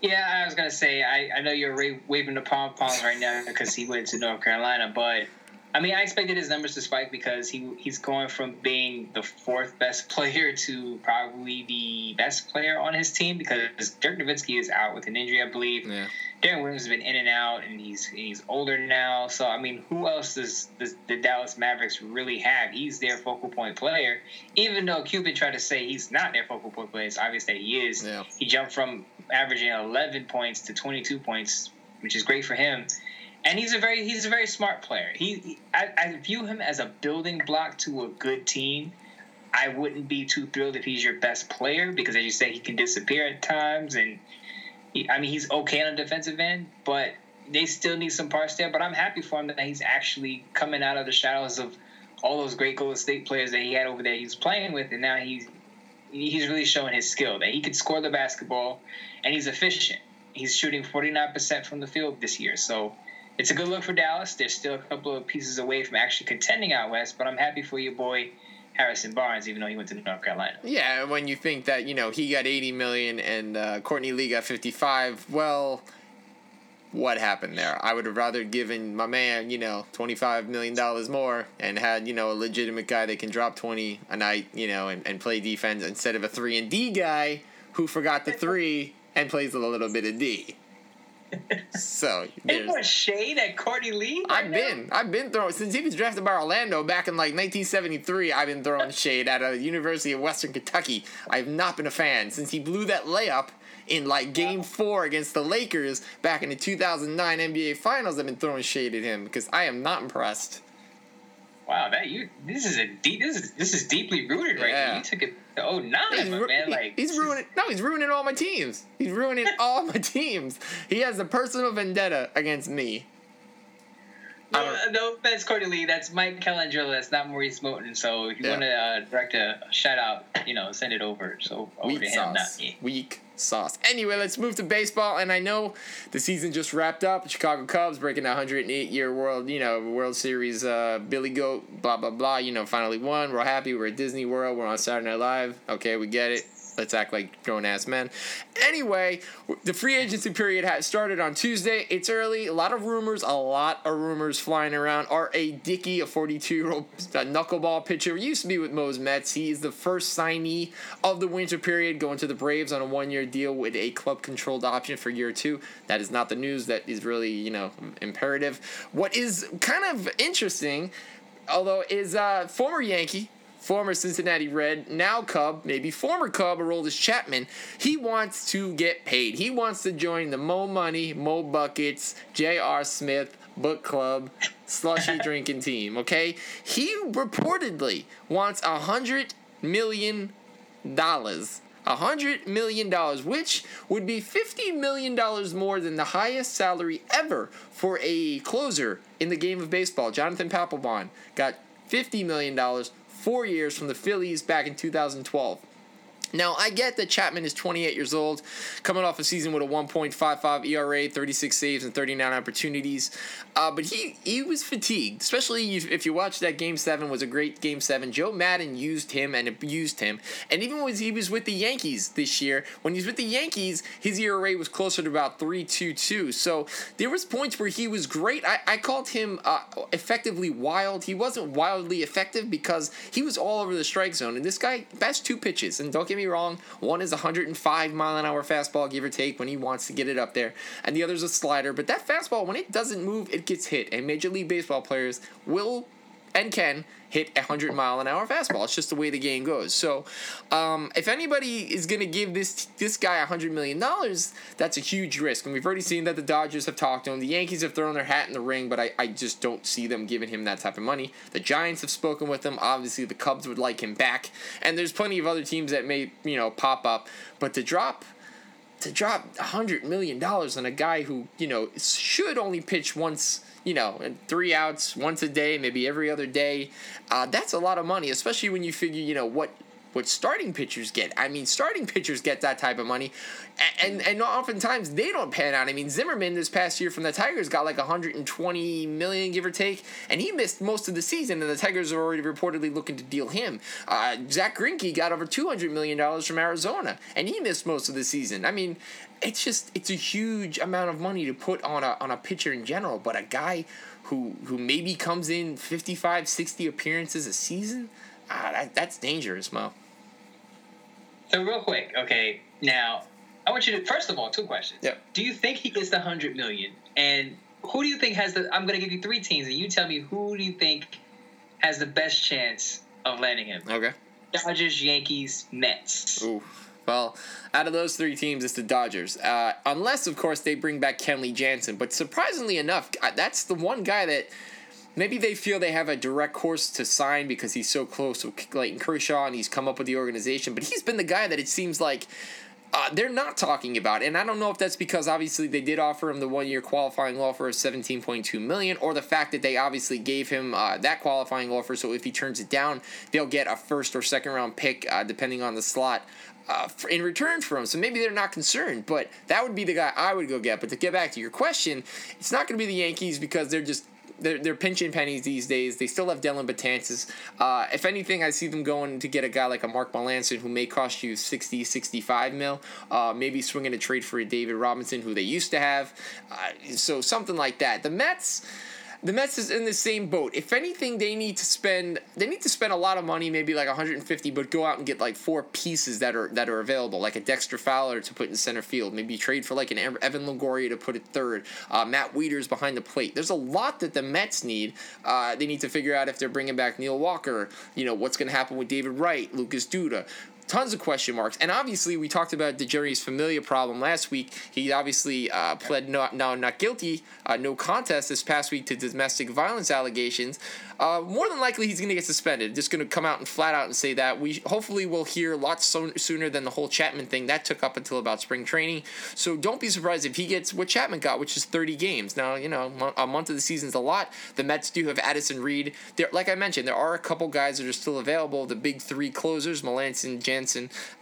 Yeah, I was gonna say I, I know you're ra- waving the pom poms right now because he went to North Carolina, but I mean I expected his numbers to spike because he he's going from being the fourth best player to probably the best player on his team because Dirk Nowitzki is out with an injury, I believe. Yeah. Deron Williams has been in and out, and he's he's older now. So I mean, who else does, does the Dallas Mavericks really have? He's their focal point player. Even though Cuban tried to say he's not their focal point player, it's obvious that he is. Yeah. He jumped from averaging 11 points to 22 points, which is great for him. And he's a very he's a very smart player. He, I, I view him as a building block to a good team. I wouldn't be too thrilled if he's your best player because, as you say, he can disappear at times and he, I mean, he's okay on the defensive end, but they still need some parts there. But I'm happy for him that he's actually coming out of the shadows of all those great Golden State players that he had over there. He was playing with, and now he's he's really showing his skill that he can score the basketball, and he's efficient. He's shooting 49% from the field this year, so it's a good look for Dallas. They're still a couple of pieces away from actually contending out west, but I'm happy for your boy Harrison Barnes, even though he went to North Carolina. Yeah, when you think that you know he got eighty million and uh, Courtney Lee got fifty five, well, what happened there? I would have rather given my man you know twenty five million dollars more and had you know a legitimate guy that can drop twenty a night, you know, and, and play defense instead of a three and D guy who forgot the three and plays a little bit of D. So there's. more shade at Courtney Lee. right I've now? been, I've been throwing since he was drafted by Orlando back in like 1973. I've been throwing shade at a University of Western Kentucky. I've not been a fan since he blew that layup in like Game Four against the Lakers back in the 2009 NBA Finals. I've been throwing shade at him because I am not impressed. Wow, that you this is a deep this is this is deeply rooted right Yeah. here. You took it to oh nine, ru- man. Like he's ruining. No, he's ruining all my teams. He's ruining all my teams. He has a personal vendetta against me. No, no offense, Courtney Lee. That's Mike. That's not Maurice Moten. So if you Yeah. want to uh, direct a shout out, you know, send it over. So over Weak to him, sauce. not me. Weak sauce. Anyway, let's move to baseball. And I know the season just wrapped up. Chicago Cubs breaking a 108 year World, you know, World Series. Uh, Billy Goat, blah blah blah. You know, finally won. We're happy. We're at Disney World. We're on Saturday Night Live. Okay, we get it. Let's act like grown ass men. Anyway, the free agency period has started on Tuesday. It's early. A lot of rumors. A lot of rumors flying around. R.A. Dickey, a 42 year old knuckleball pitcher, used to be with Mo's Mets. He is the first signee of the winter period, going to the Braves on a one year deal with a club controlled option for year two. That is not the news that is really, you know, imperative. What is kind of interesting, although, is uh, former Yankee former Cincinnati Red, now Cub, maybe former Cub, Aroldis Chapman, he wants to get paid. He wants to join the Mo Money, Mo Buckets, J.R. Smith Book Club slushy drinking team, okay? He reportedly wants a hundred million dollars. A hundred million dollars, which would be fifty million dollars more than the highest salary ever for a closer in the game of baseball. Jonathan Papelbon got fifty million dollars, four years from the Phillies back in 2012. Now, I get that Chapman is 28 years old, coming off a season with a 1.55 ERA, 36 saves, and 39 opportunities. Uh, but he he was fatigued, especially if you watch that Game 7 was a great Game 7. Joe Maddon used him and abused him. And even when he was with the Yankees this year, when he was with the Yankees, his ERA was closer to about 3.22. So there was points where he was great. I, I called him uh, effectively wild. He wasn't wildly effective because he was all over the strike zone. And this guy bats two pitches. And don't get me wrong, one is 105 mile an hour fastball, give or take, when he wants to get it up there, and the other is a slider. But that fastball, when it doesn't move, it gets hit. And Major League Baseball players will and can hit a 100 mile an hour fastball. It's just the way the game goes. So, um, if anybody is going to give this this guy $100 million, that's a huge risk. And we've already seen that the Dodgers have talked to him. The Yankees have thrown their hat in the ring, but I, I just don't see them giving him that type of money. The Giants have spoken with him. Obviously, the Cubs would like him back. And there's plenty of other teams that may, you know, pop up. But to drop to drop hundred million dollars on a guy who you know should only pitch once you know, three outs once a day, maybe every other day. Uh, that's a lot of money, especially when you figure, you know, what what starting pitchers get. I mean, starting pitchers get that type of money, and and oftentimes they don't pan out. I mean, Zimmermann this past year from the Tigers got like 120 million, give or take, and he missed most of the season. And the Tigers are already reportedly looking to deal him. Uh, Zack Greinke got over 200 million dollars from Arizona, and he missed most of the season. I mean, it's just it's a huge amount of money to put on a on a pitcher in general, but a guy who who maybe comes in 55, 60 appearances a season ah, that, that's dangerous, Mo. So real quick, okay. Now, I want you to first of all, two questions. Yep. Do you think he gets the hundred million? And who do you think has the? I'm going to give you three teams, and you tell me who do you think has the best chance of landing him? Okay. Dodgers, Yankees, Mets. Ooh. Well, out of those three teams, it's the Dodgers. Uh, unless, of course, they bring back Kenley Jansen. But surprisingly enough, that's the one guy that maybe they feel they have a direct course to sign because he's so close with Clayton Kershaw and he's come up with the organization. But he's been the guy that it seems like uh, they're not talking about. And I don't know if that's because obviously they did offer him the one year qualifying offer of 17.2 million or the fact that they obviously gave him uh, that qualifying offer. So if he turns it down, they'll get a first or second round pick uh, depending on the slot. Uh, in return for him, so maybe they're not concerned, but that would be the guy I would go get. But to get back to your question, it's not going to be the Yankees because they're just they're, they're pinching pennies these days. They still have Dellin Betances. Uh, if anything, I see them going to get a guy like a Mark Melancon who may cost you 60, 65 mil. Uh, maybe swinging a trade for a David Robinson who they used to have. Uh, so something like that. The Mets the Mets is in the same boat. If anything, they need to spend they need to spend a lot of money, maybe like 150, but go out and get like four pieces that are that are available, like a Dexter Fowler to put in center field. Maybe trade for like an Evan Longoria to put it third. Uh, Matt Wieters behind the plate. There's a lot that the Mets need. Uh, they need to figure out if they're bringing back Neil Walker. You know what's going to happen with David Wright, Lucas Duda tons of question marks. And obviously, we talked about the Jeurys Familia problem last week. He obviously uh, pled no, no, not guilty, uh, no contest this past week to domestic violence allegations. Uh, more than likely, he's going to get suspended. Just going to come out and flat out and say that. We hopefully will hear lots so, sooner than the whole Chapman thing that took up until about spring training. So don't be surprised if he gets what Chapman got, which is 30 games. Now you know a month of the season is a lot. The Mets do have Addison Reed. There, like I mentioned, there are a couple guys that are still available. The big three closers: Melancon,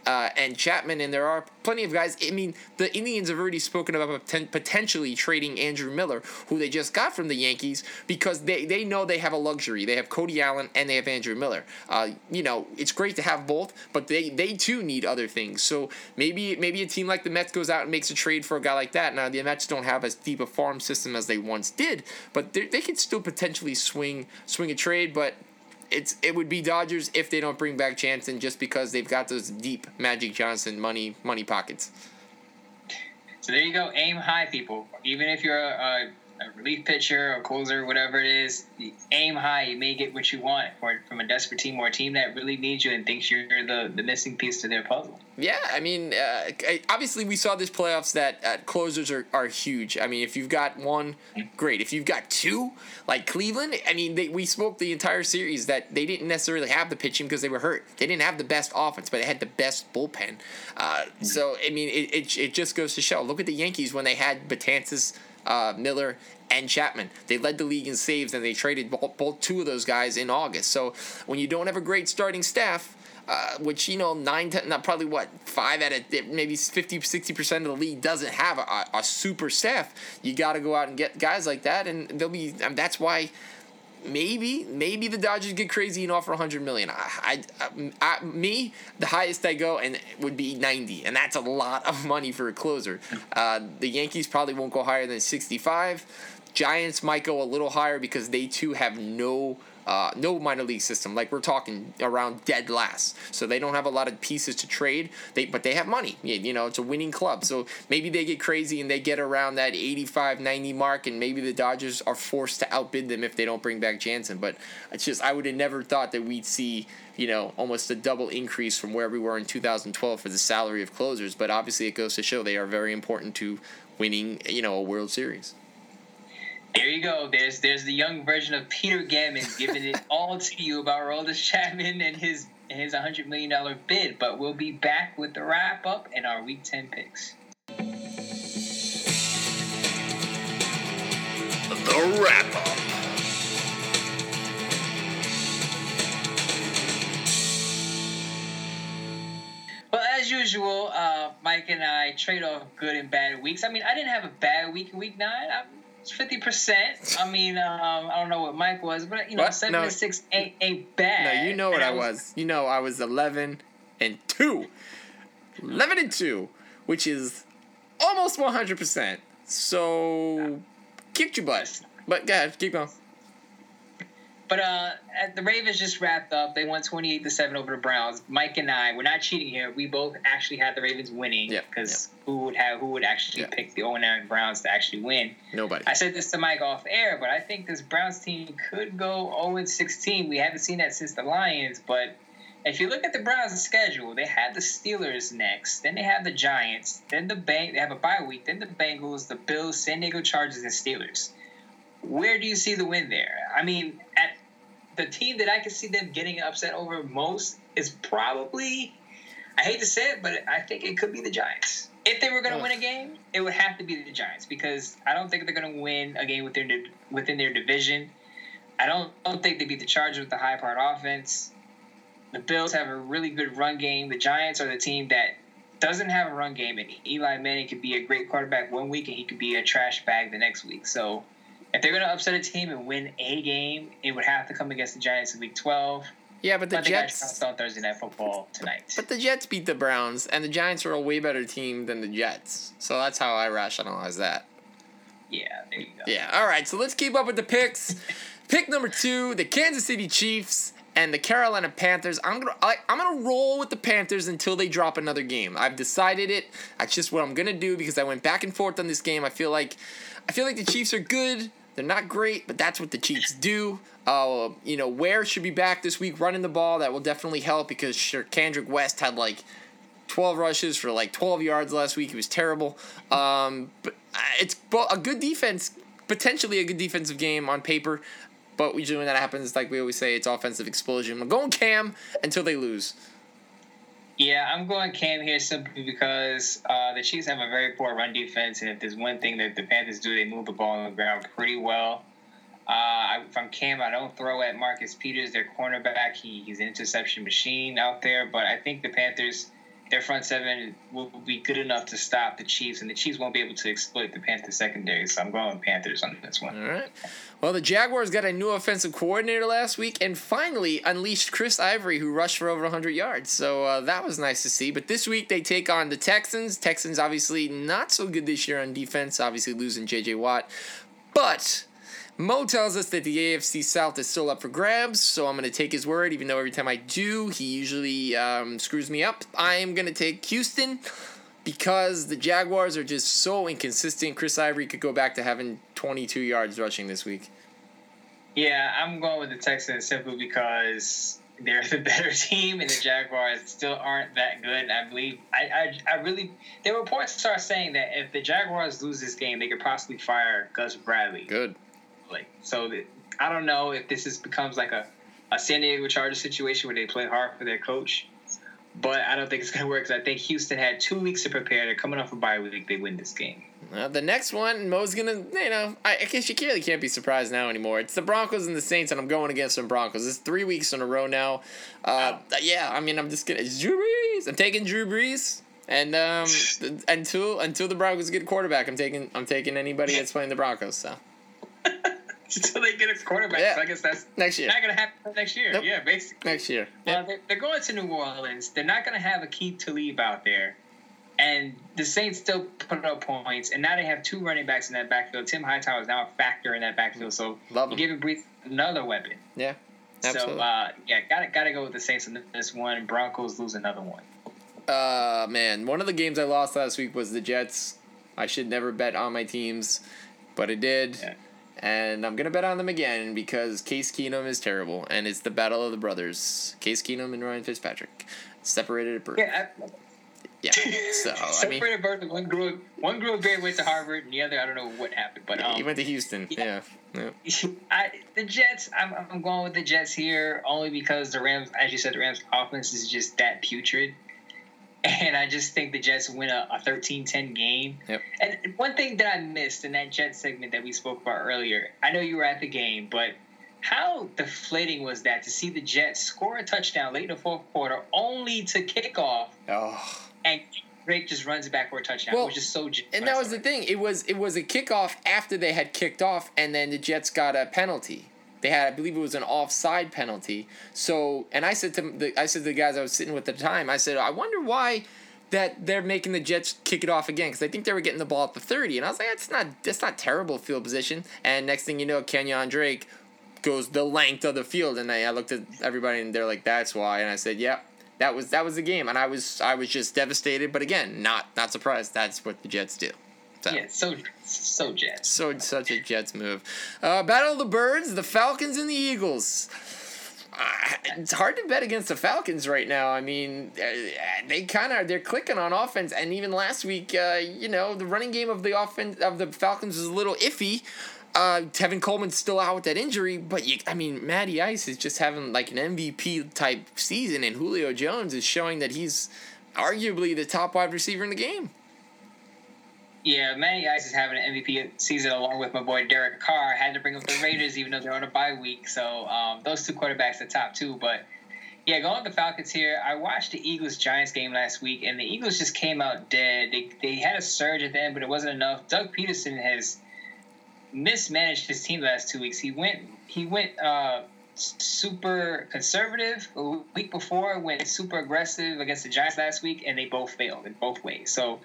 Uh, and Chapman. And there are plenty of guys. I mean, the Indians have already spoken about potentially trading Andrew Miller, who they just got from the Yankees, because they, they know they have a luxury. They have Cody Allen and they have Andrew Miller. Uh, you know, it's great to have both, but they, they too need other things. So maybe maybe a team like the Mets goes out and makes a trade for a guy like that. Now the Mets don't have as deep a farm system as they once did, but they could still potentially swing swing a trade. But it's it would be Dodgers if they don't bring back Jansen just because they've got those deep Magic Johnson money money pockets. So there you go. Aim high, people. Even if you're a, a relief pitcher or closer, whatever it is, aim high. You may get what you want or from a desperate team or a team that really needs you and thinks you're the, the missing piece to their puzzle. Yeah, I mean, uh, obviously we saw this playoffs that uh, closers are, are huge. I mean, if you've got one, great. If you've got two, like Cleveland, I mean, they, we spoke the entire series that they didn't necessarily have the pitching because they were hurt. They didn't have the best offense, but they had the best bullpen. Uh, so, I mean, it, it, it just goes to show. Look at the Yankees when they had Betances uh, Miller, and Chapman. They led the league in saves, and they traded both, both two of those guys in August. So when you don't have a great starting staff, uh, which you know nine ten, not probably what five out of maybe 50 60 percent of the league doesn't have a, a super staff you got to go out and get guys like that and they'll be that's why maybe maybe the Dodgers get crazy and offer 100 million. I, I, I, me the highest I go and would be 90, and that's a lot of money for a closer. Uh, the Yankees probably won't go higher than 65. Giants might go a little higher because they too have no uh, no minor league system. Like we're talking around dead last, so they don't have a lot of pieces to trade. They but they have money. You know, it's a winning club, so maybe they get crazy and they get around that 85, 90 mark, and maybe the Dodgers are forced to outbid them if they don't bring back Jansen. But it's just I would have never thought that we'd see you know almost a double increase from where we were in 2012 for the salary of closers. But obviously, it goes to show they are very important to winning you know a World Series. There you go. There's there's the young version of Peter Gammon giving it all to you about Aroldis Chapman and his and his $100 million bid. But we'll be back with the wrap up and our Week 10 picks. The wrap up. Well, as usual, uh, Mike and I trade off good and bad weeks. I mean, I didn't have a bad week in week nine. I'm fifty percent. I mean, um, I don't know what Mike was, but you know, What? seven No. six ain't ain't bad. No, you know what I was. You know I was 11 and 2. 11 and 2, which is almost 100%. So, kicked your butt. But ahead, keep going. But uh, at- the Ravens just wrapped up. They won twenty eight to seven over the Browns. Mike and I, we're not cheating here. We both actually had the Ravens winning. Yeah, Because who would have who would actually Yeah. pick the 0 Browns to actually win? Nobody. I said this to Mike off air, but I think this Browns team could go 0 16. We haven't seen that since the Lions, but if you look at the Browns' schedule, they have the Steelers next, then they have the Giants, then the Bang. They have a bye week, then the Bengals, the Bills, San Diego Chargers, and Steelers. Where do you see the win there? I mean, at the team that I can see them getting upset over most is probably. I hate to say it, but I think it could be the Giants. If they were going to win a game, it would have to be the Giants because I don't think they're going to win a game within their, within their division. I don't, don't think they beat the Chargers with the high part offense. The Bills have a really good run game. The Giants are the team that doesn't have a run game, and Eli Manning could be a great quarterback one week, and he could be a trash bag the next week. So, if they're going to upset a team and win a game, it would have to come against the Giants in Week 12. Yeah, but the But Jets. on Thursday Night Football tonight. But the Jets beat the Browns, and the Giants are a way better team than the Jets. So that's how I rationalize that. yeah, there you go. Yeah. All right. So let's keep up with the picks. Pick number two: the Kansas City Chiefs and the Carolina Panthers. I'm gonna I, I'm gonna roll with the Panthers until they drop another game. I've decided it. That's just what I'm gonna do because I went back and forth on this game. I feel like I feel like the Chiefs are good. They're not great, but that's what the Chiefs do. Uh, you know, Ware should be back this week running the ball. That will definitely help because sure, Kendrick West had like 12 rushes for like 12 yards last week. He was terrible. Um, but uh, it's a good defense, potentially a good defensive game on paper. But usually when that happens, like we always say, it's offensive explosion. I'm going Cam until they lose. Yeah, I'm going Cam here simply because uh, the Chiefs have a very poor run defense, and if there's one thing that the Panthers do, they move the ball on the ground pretty well. Uh, I'm Cam, I don't throw at Marcus Peters, their cornerback. He, he's an interception machine out there, but I think the Panthers, their front seven, will be good enough to stop the Chiefs, and the Chiefs won't be able to exploit the Panthers secondary. So I'm going Panthers on this one. All right. Well, the Jaguars got a new offensive coordinator last week and finally unleashed Chris Ivory, who rushed for over 100 yards. So uh, that was nice to see. But this week they take on the Texans. Texans obviously not so good this year on defense, obviously losing J.J. Watt. But Mo tells us that the AFC South is still up for grabs, so I'm going to take his word, even though every time I do, he usually um, screws me up. I am going to take Houston because the Jaguars are just so inconsistent. Chris Ivory could go back to having 22 yards rushing this week. Yeah, I'm going with the Texans simply because they're the better team, and the Jaguars still aren't that good. And I believe I, I, I really there were reports are saying that if the Jaguars lose this game, they could possibly fire Gus Bradley. Good. Like so, that, I don't know if this is becomes like a a San Diego Chargers situation where they play hard for their coach. But I don't think it's going to work because I think Houston had two weeks to prepare. They're coming off a bye week. They win this game. Uh, the next one, Mo's gonna, you know, I, I guess you really can't be surprised now anymore. It's the Broncos and the Saints, and I'm going against the Broncos. It's three weeks in a row now. Uh, yeah, I mean, I'm just gonna Drew Brees. I'm taking Drew Brees, and um, until until the Broncos get a quarterback, I'm taking I'm taking anybody that's playing the Broncos. So Until they get a quarterback. Yeah. So I guess that's next year, not going to happen next year. Nope. Yeah, basically. next year. Well, they're, they're going to New Orleans. They're not going to have Aqib Talib out there. And the Saints still put up points. And now they have two running backs in that backfield. Tim Hightower is now a factor in that backfield. So Love you him. give Brees another weapon. Yeah, absolutely. So, uh, yeah, got to gotta go with the Saints on this one. Broncos lose another one. Uh, man, one of the games I lost last week was the Jets. I should never bet on my teams, but I did. Yeah. And I'm going to bet on them again because Case Keenum is terrible. And it's the battle of the brothers Case Keenum and Ryan Fitzpatrick. Separated at birth. Yeah, Yeah. So, I mean, separated birth. One grew, one grew up great, went to Harvard, and the other, I don't know what happened. But um, he went to Houston. Yeah. yeah. I, the Jets, I'm, I'm going with the Jets here only because the Rams, as you said, the Rams' offense is just that putrid. And I just think the Jets win a, a 13-10 game. Yep. And one thing that I missed in that Jets segment that we spoke about earlier, I know you were at the game, but how deflating was that to see the Jets score a touchdown late in the fourth quarter only to kick off Oh. and Drake just runs it back for a touchdown, Well, which is so. And that was the thing. It was it was a kickoff after they had kicked off, and then the Jets got a penalty. They had, I believe, it was an offside penalty. So, and I said to the, I said to the guys I was sitting with at the time, I said, I wonder why that they're making the Jets kick it off again because I think they were getting the ball at the thirty, and I was like, that's not that's not terrible field position. And next thing you know, Kenyon Drake goes the length of the field, and I, I looked at everybody, and they're like, that's why, and I said, yep. That was that was the game, and I was I was just devastated, but again, not not surprised. That's what the Jets do. So. Yeah, so so Jets. So such a Jets move. Uh, Battle of the Birds, the Falcons and the Eagles. Uh, it's hard to bet against the Falcons right now. I mean, uh, they kind of they're clicking on offense, and even last week, uh, you know, the running game of the offense of the Falcons was a little iffy. Uh, Tevin Coleman's still out with that injury, but you, I mean, Matty Ice is just having like an MVP type season, and Julio Jones is showing that he's arguably the top wide receiver in the game. Yeah, Matty Ice is having an MVP season along with my boy Derek Carr. Had to bring up the Raiders even though they're on a bye week. So um, those two quarterbacks are top two. But yeah, going with the Falcons here. I watched the Eagles Giants game last week, and the Eagles just came out dead. They they had a surge at the end, but it wasn't enough. Doug Pederson has mismanaged his team the last two weeks. He went he went uh, super conservative a week before, went super aggressive against the Giants last week, and they both failed in both ways. So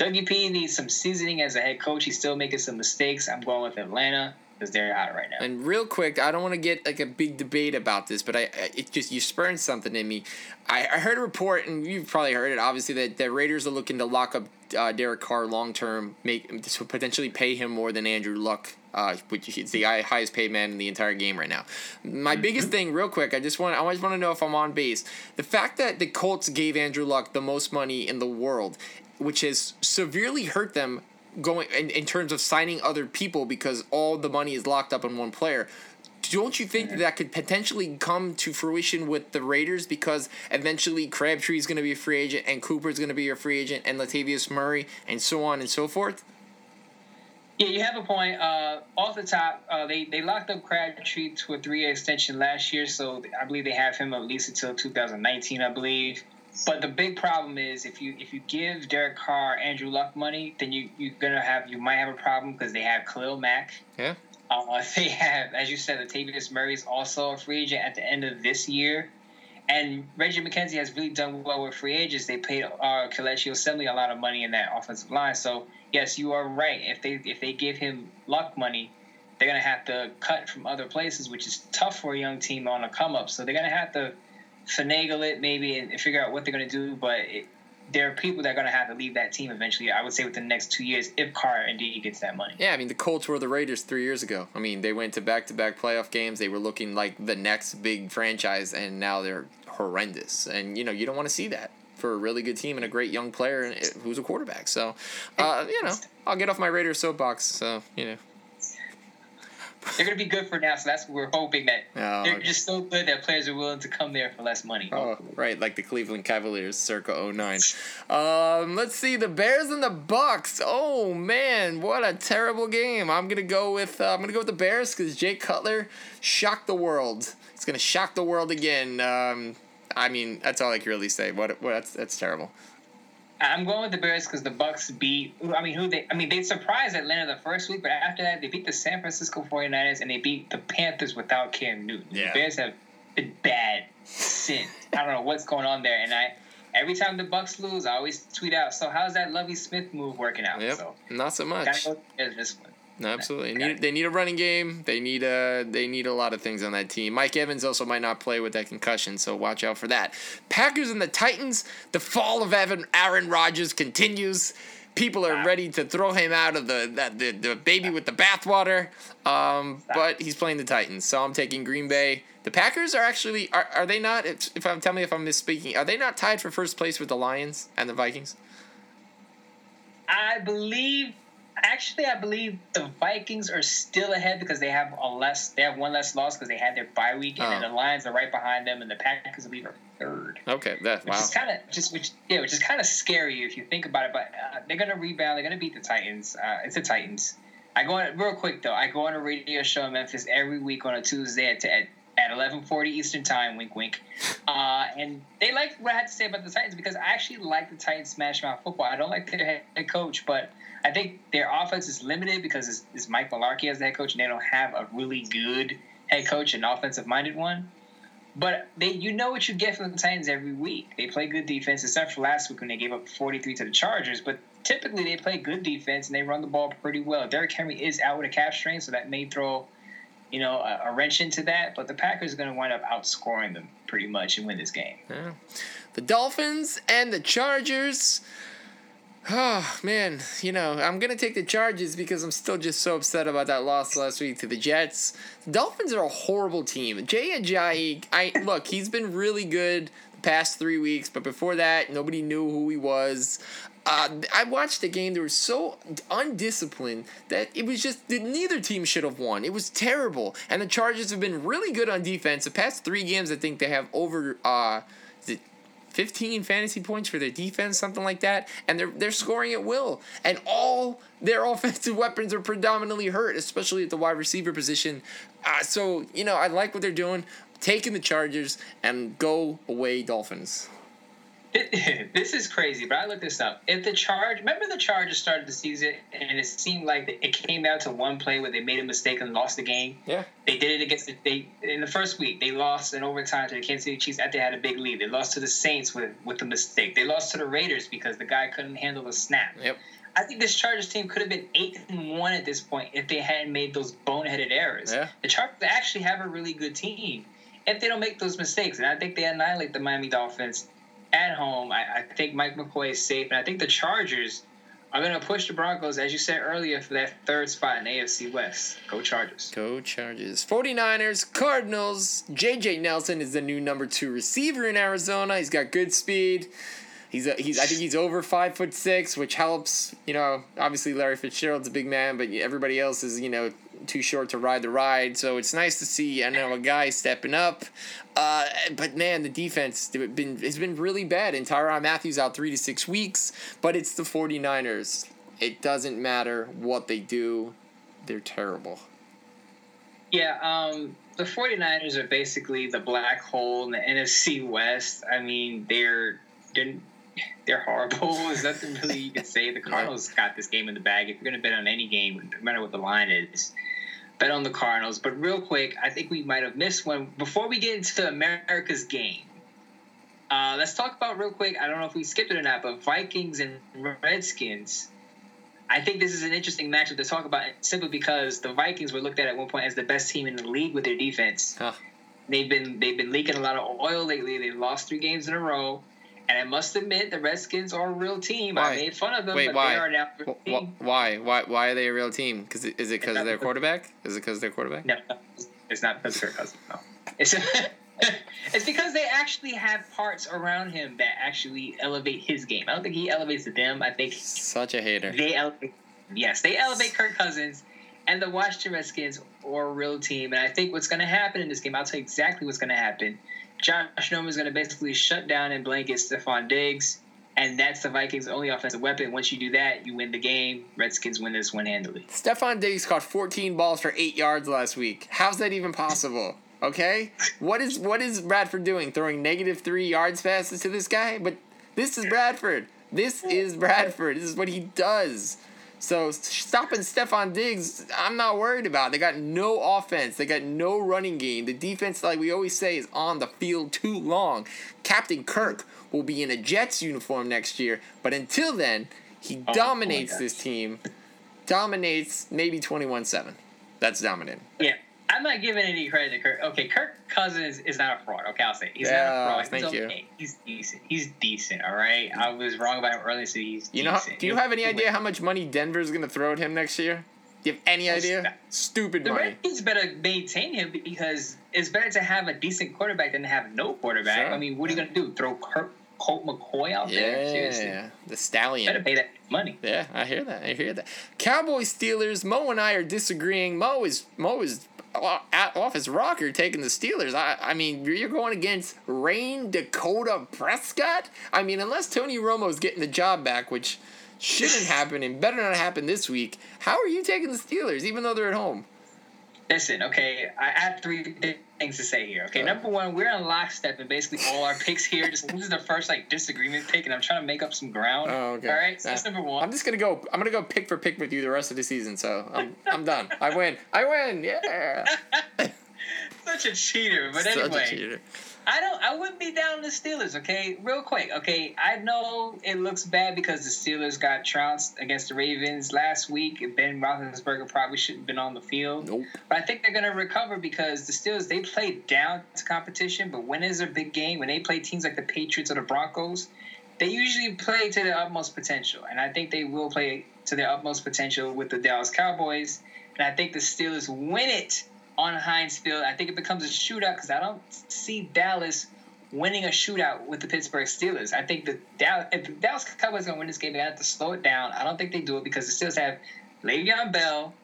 WP needs some seasoning as a head coach. He's still making some mistakes. I'm going with Atlanta because they're hot right now. And real quick, I don't want to get like a big debate about this, but I, I it just you spurred something in me. I, I heard a report, and you've probably heard it, obviously, that the Raiders are looking to lock up uh, Derek Carr long term, make to potentially pay him more than Andrew Luck, uh, which is the highest paid man in the entire game right now. My biggest thing, real quick, I just want I always want to know if I'm on base. The fact that the Colts gave Andrew Luck the most money in the world, which has severely hurt them going in, in terms of signing other people because all the money is locked up in one player. Don't you think that, could potentially come to fruition with the Raiders because eventually Crabtree is going to be a free agent and Cooper is going to be a free agent and Latavius Murray and so on and so forth? Yeah, you have a point. Uh, off the top, uh, they they locked up Crabtree to a three year extension last year, so I believe they have him at least until 2019, I believe. But the big problem is if you if you give Derek Carr Andrew Luck money, then you you're gonna have you might have a problem because they have Khalil Mack. Yeah. Uh, they have, as you said, Latavius Murray is also a free agent at the end of this year. And Reggie McKenzie has really done well with free agents. They paid uh, Kelechi Osemele a lot of money in that offensive line. So yes, you are right. If they if they give him luck money, they're gonna have to cut from other places, which is tough for a young team on a come up. So they're gonna have to finagle it maybe and, figure out what they're gonna do. But it, there are people that are gonna have to leave that team eventually. I would say within the next two years, if Carr indeed gets that money. Yeah, I mean the Colts were the Raiders three years ago. I mean they went to back to back playoff games. They were looking like the next big franchise, and now they're horrendous. And you know you don't want to see that for a really good team and a great young player who's a quarterback. So, uh, you know, I'll get off my Raiders soapbox. So you know. They're gonna be good for now, so that's what we're hoping that Oh, they're just so good that players are willing to come there for less money. Oh, right, like the Cleveland Cavaliers circa 09. Um, let's see, the Bears and the Bucks. Oh man, what a terrible game. I'm gonna go with uh, I'm gonna go with the Bears because Jay Cutler shocked the world. It's gonna shock the world again. Um, I mean, that's all I can really say. What, what that's that's terrible. I'm going with the Bears because the Bucks beat. I mean, who they? I mean, they surprised Atlanta the first week, but after that, they beat the San Francisco 49ers and they beat the Panthers without Cam Newton. Yeah. The Bears have been bad since. I don't know what's going on there, and I. Every time the Bucks lose, I always tweet out. So how's that Lovie Smith move working out? Yep, So not so much. gotta go this one. No, absolutely. They need, they need a running game. They need a they need a lot of things on that team. Mike Evans also might not play with that concussion, so watch out for that. Packers and the Titans. The fall of Evan Aaron Rodgers continues. People are ready to throw him out of the that the, the baby with the bathwater. Um, but he's playing the Titans, so I'm taking Green Bay. The Packers are actually are, are they not? If, if I'm tell me if I'm misspeaking, are they not tied for first place with the Lions and the Vikings? I believe, actually, I believe the Vikings are still ahead because they have a less. They have one less loss because they had their bye week, and then Oh. the Lions are right behind them, and the Packers, I believe, are third. Okay, that Which wow. is kind of just which yeah, which is kind of scary if you think about it. But uh, they're gonna rebound. They're gonna beat the Titans. Uh, it's the Titans. I go on real quick though. I go on a radio show in Memphis every week on a Tuesday at at, at eleven forty Eastern time. Wink, wink. Uh, and they like what I had to say about the Titans because I actually like the Titans smash mouth football. I don't like their head coach, but I think their offense is limited because it's, it's Mike Mularkey as the head coach, and they don't have a really good head coach, an offensive minded one. But they, you know what you get from the Titans every week. They play good defense, except for last week when they gave up 43 to the Chargers. But typically they play good defense and they run the ball pretty well. Derrick Henry is out with a calf strain, so that may throw, you know, a, a wrench into that. But the Packers are going to wind up outscoring them pretty much and win this game. Yeah. The Dolphins and the Chargers. Oh man, you know I'm gonna take the Charges because I'm still just so upset about that loss last week to the Jets. The Dolphins are a horrible team. Jay Ajayi, I look, he's been really good the past three weeks, but before that, nobody knew who he was. Uh, I watched the game. They were so undisciplined that it was just that neither team should have won. It was terrible, and the Chargers have been really good on defense. The past three games, I think they have over. Uh, 15 fantasy points for their defense, something like that, and they're they're scoring at will. And all their offensive weapons are predominantly hurt, especially at the wide receiver position. Uh, so you know, I like what they're doing, taking the Chargers and go away Dolphins. this is crazy, but I looked this up. If the charge, remember the Chargers started the season, and it seemed like it came down to one play where they made a mistake and lost the game. Yeah. They did it against the, they in the first week. They lost in overtime to the Kansas City Chiefs after they had a big lead. They lost to the Saints with with a mistake. They lost to the Raiders because the guy couldn't handle the snap. Yep. I think this Chargers team could have been eight and one at this point if they hadn't made those boneheaded errors. Yeah. The Chargers actually have a really good team if they don't make those mistakes, and I think they annihilate the Miami Dolphins at home. I, I think Mike McCoy is safe, and I think the Chargers are going to push the Broncos, as you said earlier, for that third spot in AFC West. Go Chargers. Go Chargers. 49ers, Cardinals. JJ Nelson is the new number two receiver in Arizona. He's got good speed. He's a, he's I think he's over five foot six, which helps. You know, obviously Larry Fitzgerald's a big man, but everybody else is you know too short to ride the ride. So it's nice to see I know a guy stepping up. Uh, but man, the defense been has been really bad. And Tyrann Mathieu out three to six weeks. But it's the 49ers. It doesn't matter what they do. They're terrible. Yeah, um, the 49ers are basically the black hole in the NFC West. I mean, they're they're, they're horrible. There's nothing really you can say. The Cardinals got this game in the bag. If you're going to bet on any game, no matter what the line is, bet on the Cardinals. But real quick, I think we might have missed one. Before we get into America's game, uh, let's talk about real quick. I don't know if we skipped it or not, but Vikings and Redskins. I think this is an interesting matchup to talk about simply because the Vikings were looked at at one point as the best team in the league with their defense. Huh. They've been they've been leaking a lot of oil lately. They've lost three games in a row. And I must admit, the Redskins are a real team. Why? I made fun of them, Wait, but why? they are now a Wh- real wh- team. Why? Why? Why are they a real team? Because is it because of their quarterback? Is it because of their quarterback? No, it's not because of Kirk Cousins. No, it's it's because they actually have parts around him that actually elevate his game. I don't think he elevates them. I think Such a hater. they elevate. Yes, they elevate Kirk Cousins, and the Washington Redskins are a real team. And I think what's going to happen in this game, I'll tell you exactly what's going to happen. Josh Norman is going to basically shut down and blanket Stefon Diggs, and that's the Vikings' only offensive weapon. Once you do that, you win the game. Redskins win this one handily. Stefon Diggs caught 14 balls for eight yards last week. How's that even possible? Okay, what is what is Bradford doing? Throwing negative three yards passes to this guy? But this is Bradford. This is Bradford. This is what he does. So stopping Stefon Diggs, I'm not worried about. They got no offense. They got no running game. The defense, like we always say, is on the field too long. Captain Kirk will be in a Jets uniform next year, but until then, he Oh, dominates my this team. Dominates maybe 21-7. That's dominating. Yeah. I'm not giving any credit to Kirk. Okay, Kirk Cousins is not a fraud. Okay, I'll say he's Yeah, not a fraud. He's thank you. He's decent. He's decent. All right. I was wrong about him earlier, so he's You know, decent. do you have any idea how much money Denver's going to throw at him next year? Do you have any idea? Stupid The money. Redskins better maintain him because it's better to have a decent quarterback than to have no quarterback. Sure. I mean, what are you going to do? Throw Kirk Colt McCoy out there. Seriously. Yeah, the stallion. Better pay that money. Yeah, I hear that. I hear that. Cowboys Steelers. Mo and I are disagreeing. Mo is Mo is at- off his rocker taking the Steelers. I I mean you're going against Rayne Dakota Prescott. I mean unless Tony Romo's getting the job back, which shouldn't happen and better not happen this week. How are you taking the Steelers even though they're at home? Listen, okay, I have three things to say here. Okay, number one, we're in lockstep in basically all our picks here. Just this is the first like disagreement pick, and I'm trying to make up some ground. Oh, okay. All right, so that's number one. I'm just gonna go. I'm gonna go pick for pick with you the rest of the season. So I'm I'm done. I win. I win. Yeah. Such a cheater, but Such a anyway, cheater. I don't. I wouldn't be down the Steelers. Okay, real quick. Okay, I know it looks bad because the Steelers got trounced against the Ravens last week. Ben Roethlisberger probably shouldn't have been on the field. Nope. But I think they're going to recover because the Steelers they play down to competition, but when is a big game, when they play teams like the Patriots or the Broncos, they usually play to their utmost potential, and I think they will play to their utmost potential with the Dallas Cowboys. And I think the Steelers win it on Heinz Field. I think it becomes a shootout because I don't see Dallas winning a shootout with the Pittsburgh Steelers. I think the Dallas, if the Dallas Cowboys going to win this game, they have to slow it down. I don't think they do it because the Steelers have Le'Veon Bell,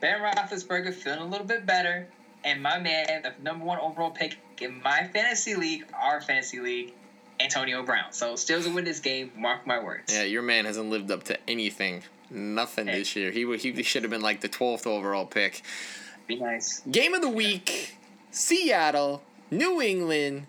Ben Roethlisberger feeling a little bit better, and my man, the number one overall pick in my fantasy league, our fantasy league, Antonio Brown. So Steelers will win this game. Mark my words. Yeah, your man hasn't lived up to anything. Nothing Hey. this year. He he should have been like the twelfth overall pick. Be nice. Game of the week: Seattle, New England.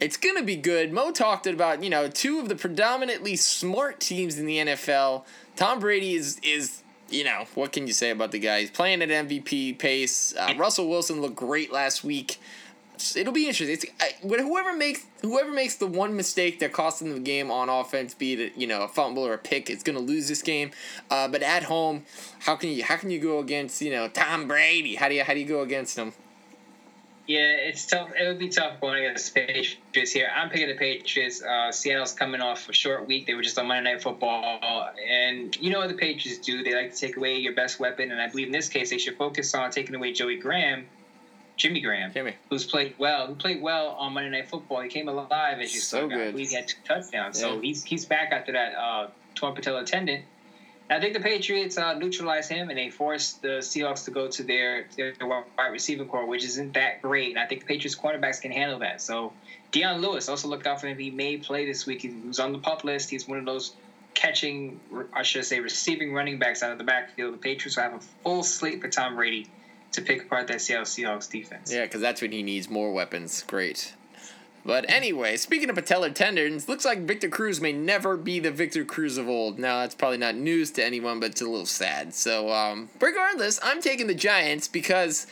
It's gonna be good. Mo talked about you know two of the predominantly smart teams in the NFL. Tom Brady is is you know what can you say about the guy? He's playing at MVP pace. Uh, Russell Wilson looked great last week. It'll be interesting. It's I, whoever makes whoever makes the one mistake that costs them the game on offense, be it you know a fumble or a pick, is gonna lose this game. Uh, but at home, how can you how can you go against you know Tom Brady? How do you how do you go against him? Yeah, it's tough. It would be tough going against the Patriots here. I'm picking the Patriots. Uh, Seattle's coming off a short week. They were just on Monday Night Football, and you know what the Patriots do? They like to take away your best weapon, and I believe in this case they should focus on taking away Joey Graham, Jimmy Graham, Jimmy. who's played well, who played well on Monday Night Football. He came alive as you So saw. Good. he had two touchdowns, so he's he's back after that uh, torn patella tendon. I think the Patriots uh, neutralized him and they forced the Seahawks to go to their, their wide receiving core, which isn't that great. And I think the Patriots cornerbacks can handle that. So Dion Lewis also looked out for him. He may play this week. He was on the pup list. He's one of those catching, I should say, receiving running backs out of the backfield. The Patriots will have a full slate for Tom Brady to pick apart that Seattle Seahawks defense. Yeah, because that's when he needs more weapons. Great. But anyway, speaking of patellar tendons, looks like Victor Cruz may never be the Victor Cruz of old. Now, that's probably not news to anyone, but it's a little sad. So, um, regardless, I'm taking the Giants because,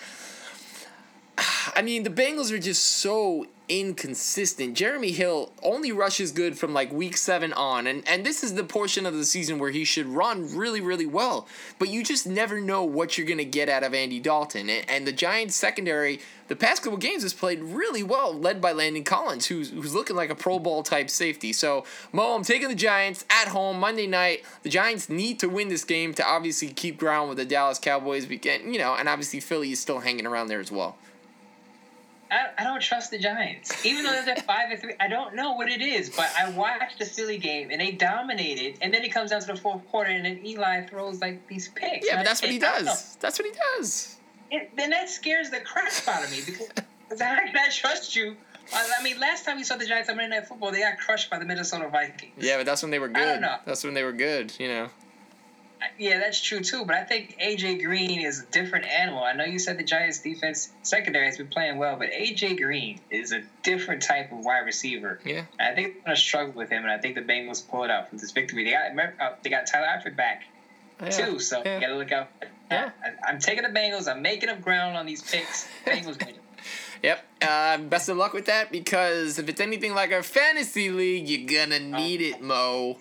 I mean, the Bengals are just so inconsistent. Jeremy Hill only rushes good from like week seven on, and, and this is the portion of the season where he should run really, really well. But you just never know what you're going to get out of Andy Dalton. And, and the Giants secondary, the past couple games, has played really well, led by Landon Collins, who's, who's looking like a Pro Bowl type safety. So, Mo, I'm taking the Giants at home Monday night. The Giants need to win this game to obviously keep ground with the Dallas Cowboys. Weekend, you know, and obviously Philly is still hanging around there as well. I, I don't trust the Giants. Even though they're five and three, I don't know what it is. But I watched the Philly game and they dominated. And then it comes down to the fourth quarter and then Eli throws like these picks. Yeah, but that's what he I don't know. does. That's what he does. It, then that scares the crap out of me because how can I trust you? I mean, last time we saw the Giants on Monday Night Football, they got crushed by the Minnesota Vikings. Yeah, but that's when they were good. I don't know. That's when they were good, you know. Yeah, that's true too. But I think AJ Green is a different animal. I know you said the Giants' defense secondary has been playing well, but AJ Green is a different type of wide receiver. Yeah. And I think they're gonna struggle with him, and I think the Bengals pull it out from this victory. They got remember, uh, they got Tyler Eifert back Yeah. too, so Yeah. you gotta look out. Yeah. I, I'm taking the Bengals. I'm making up ground on these picks. Bengals win. Yep. Uh, best of luck with that because if it's anything like our fantasy league, you're gonna need it, Mo.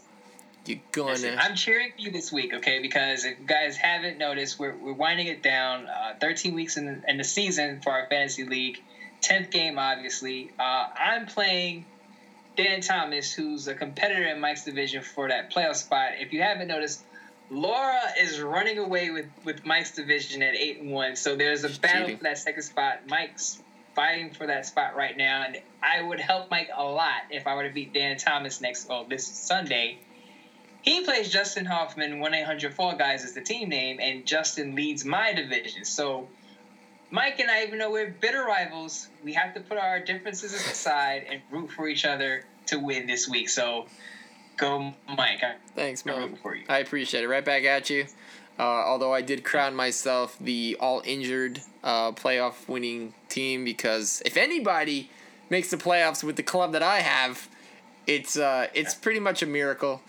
You're gonna. I'm cheering for you this week, okay? Because if you guys haven't noticed, we're, we're winding it down. Uh, 13 weeks in the, in the season for our fantasy league. 10th game, obviously. Uh, I'm playing Dan Thomas, who's a competitor in Mike's division for that playoff spot. If you haven't noticed, Laura is running away with, with Mike's division at 8 and 1. So there's a She's battle cheating. for that second spot. Mike's fighting for that spot right now, and I would help Mike a lot if I were to beat Dan Thomas next oh this Sunday. He plays Justin Hoffman, one eight hundred Fall Guys is the team name, and Justin leads my division. So Mike and I, even though we're bitter rivals, we have to put our differences aside and root for each other to win this week. So go, Mike. I'm Thanks, Mo. rooting for you. I appreciate it. Right back at you. Uh, although I did crown myself the all injured uh, playoff winning team because if anybody makes the playoffs with the club that I have, it's uh, it's pretty much a miracle.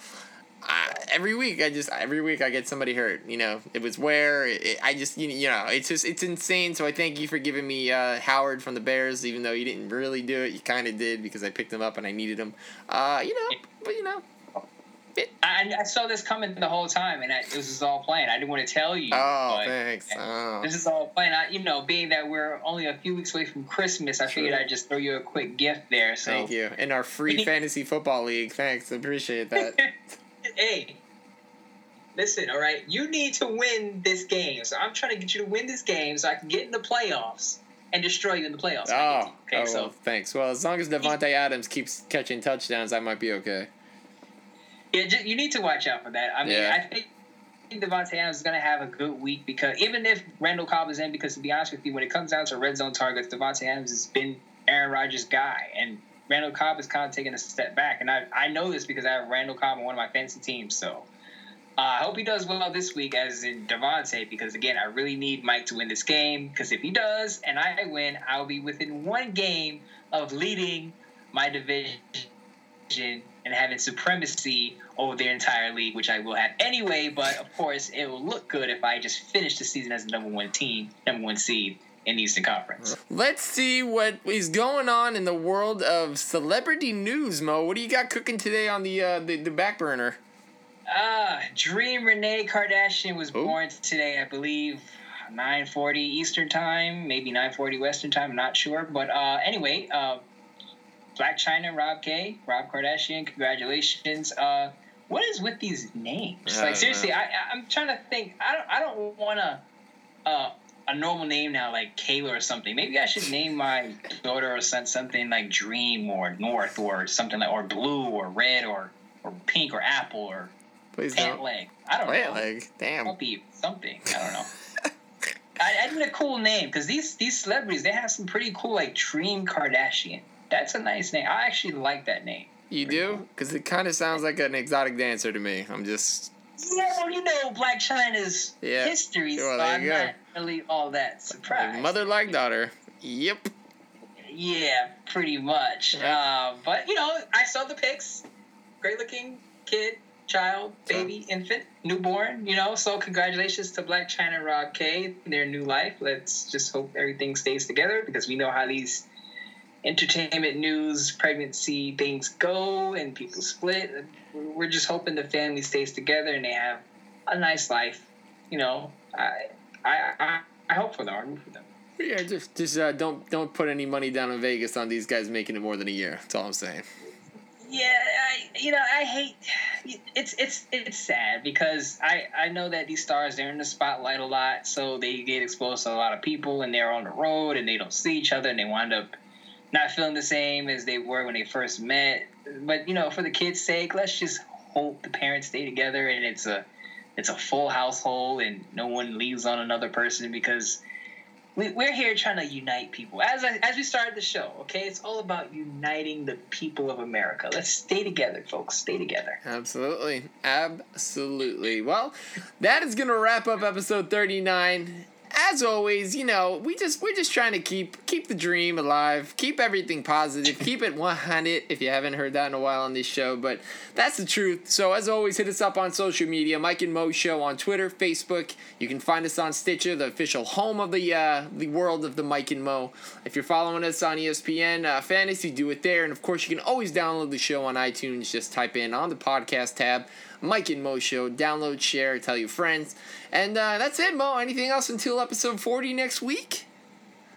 Every week I just every week I get somebody hurt. You know, it was where it, it- I just you you know it's just it's insane. So I thank you for giving me uh, Howard from the Bears, even though you didn't really do it. You kind of did because I picked him up and I needed him. Uh, you know, but you know, I, I saw this coming the whole time, and I, this is all planned. I didn't want to tell you. oh thanks. Oh. This is all planned. I, you know, being that we're only a few weeks away from Christmas, I figured I'd just throw you a quick gift there. So, Thank you. In our free fantasy football league. Thanks. Appreciate that. hey, listen, all right, you need to win this game. So I'm trying to get you to win this game so I can get in the playoffs and destroy you in the playoffs. Ah, oh, okay, oh, so well, thanks. Well, as long as Davante Adams keeps catching touchdowns, I might be okay. yeah, you need to watch out for that. I mean, Yeah. I think. Davante Adams is going to have a good week because even if Randall Cobb is in, because to be honest with you, when it comes down to red zone targets, Davante Adams has been Aaron Rodgers' guy, and Randall Cobb is kind of taking a step back. And I, I know this because I have Randall Cobb on one of my fantasy teams. So uh, I hope he does well this week, as in Davante, because again, I really need Mike to win this game. Because if he does and I win, I'll be within one game of leading my division and having supremacy over their entire league, which I will have anyway. But of course, it will look good if I just finish the season as the number one team, number one seed in Eastern Conference. Let's see what is going on in the world of celebrity news, Mo. What do you got cooking today on the uh, the, the back burner? Ah, Dream Renee Kardashian was Who? born today, I believe. 9:40 Eastern time, maybe 9:40 Western time. I'm not sure, but uh, anyway, uh, Blac Chyna, Rob K, Rob Kardashian, congratulations. Uh, what is with these names? I like don't seriously, know. I, I I'm trying to think. I don't I don't want to uh, a normal name now like Kayla or something. Maybe I should name my daughter or son something like Dream or North or something like or Blue or Red or or Pink or Apple or Please Pant don't. Leg. I don't Pant know. leg. Damn. Might be something. I don't know. I, I need a cool name because these these celebrities they have some pretty cool like Dream Kardashian. That's a nice name. I actually like that name. You do? Because it kind of sounds like an exotic dancer to me. I'm just. Yeah, well, you know Blac Chyna's Yeah. history, Well, so I'm go. not really all that surprised. Mother like daughter. Yep. Yeah, pretty much. Uh, but you know, I saw the pics. Great looking kid, child, So- baby, infant, newborn. You know, so congratulations to Blac Chyna and Rob K. Their new life. Let's just hope everything stays together because we know how these entertainment news, pregnancy things go, and people split. We're just hoping the family stays together and they have a nice life. You know, I I I, I hope for them. I root for them. Yeah, just just uh, don't don't put any money down in Vegas on these guys making it more than a year. That's all I'm saying. Yeah, I you know I hate it's it's it's sad because I I know that these stars they're in the spotlight a lot, so they get exposed to a lot of people and they're on the road and they don't see each other and they wind up not feeling the same as they were when they first met. But you know, for the kids' sake, let's just hope the parents stay together and it's a it's a full household and no one leaves on another person because we, we're here trying to unite people. As I, as we started the show, okay, it's all about uniting the people of America. Let's stay together, folks. Stay together. Absolutely. Absolutely. Well, that is gonna wrap up episode thirty nine. As always, you know, we just we're just trying to keep keep the dream alive, keep everything positive, keep it one hundred. If you haven't heard that in a while on this show, but that's the truth. So as always, hit us up on social media, Mike and Mo Show on Twitter, Facebook. You can find us on Stitcher, the official home of the uh, the world of the Mike and Mo. If you're following us on ESPN uh, Fantasy, do it there, and of course you can always download the show on iTunes. Just type in on the podcast tab. Mike and Mo Show. Download, share, tell your friends. And uh, that's it, Mo. Anything else until episode 40 next week?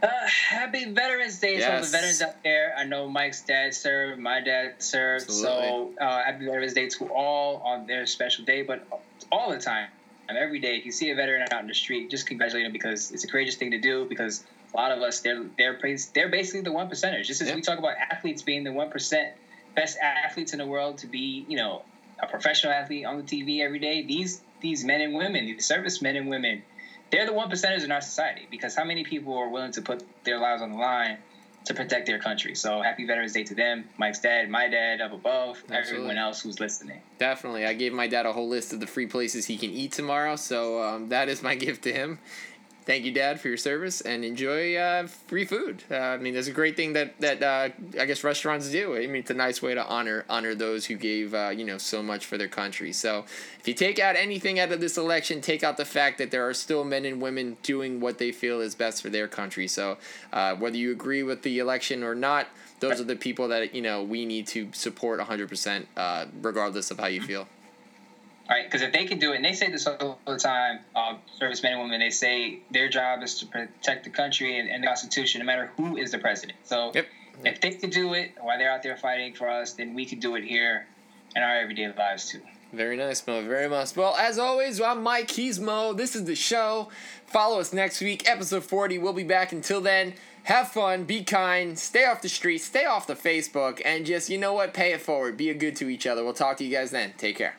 Uh, happy Veterans Day to all the veterans out there. I know Mike's dad served, my dad served, so uh, happy Veterans Day to all on their special day, but all the time. every day. If you see a veteran out in the street, just congratulate them because it's a courageous thing to do. Because a lot of us, they're they're they're basically the one percenters. Just as Yeah. we talk about athletes being the one percent best athletes in the world to be, you know, a professional athlete on the TV every day. These these men and women, these service men and women, they're the one percenters in our society. Because how many people are willing to put their lives on the line to protect their country? So happy Veterans Day to them, Mike's dad, my dad, up above, Absolutely. everyone else who's listening. Definitely. I gave my dad a whole list of the free places he can eat tomorrow, so um, that is my gift to him. Thank you, Dad, for your service, and enjoy uh, free food. Uh, I mean, that's a great thing that that uh, I guess restaurants do. I mean, it's a nice way to honor honor those who gave uh, you know so much for their country. So, if you take out anything out of this election, take out the fact that there are still men and women doing what they feel is best for their country. So, uh, whether you agree with the election or not, those are the people that you know we need to support 100% uh, regardless of how you feel Right, because if they can do it, and they say this all the time, uh, servicemen and women, they say their job is to protect the country and, and the Constitution, no matter who is the president. So Yep. if they can do it while they're out there fighting for us, then we can do it here in our everyday lives too. very nice mo. Very much. Well as always i'm mike. He's mo. This is the show. Follow us next week episode 40 we'll be back. Until then have fun. Be kind. Stay off the streets stay off the facebook. And just you know what? Pay it forward. Be a good to each other. We'll talk to you guys then. Take care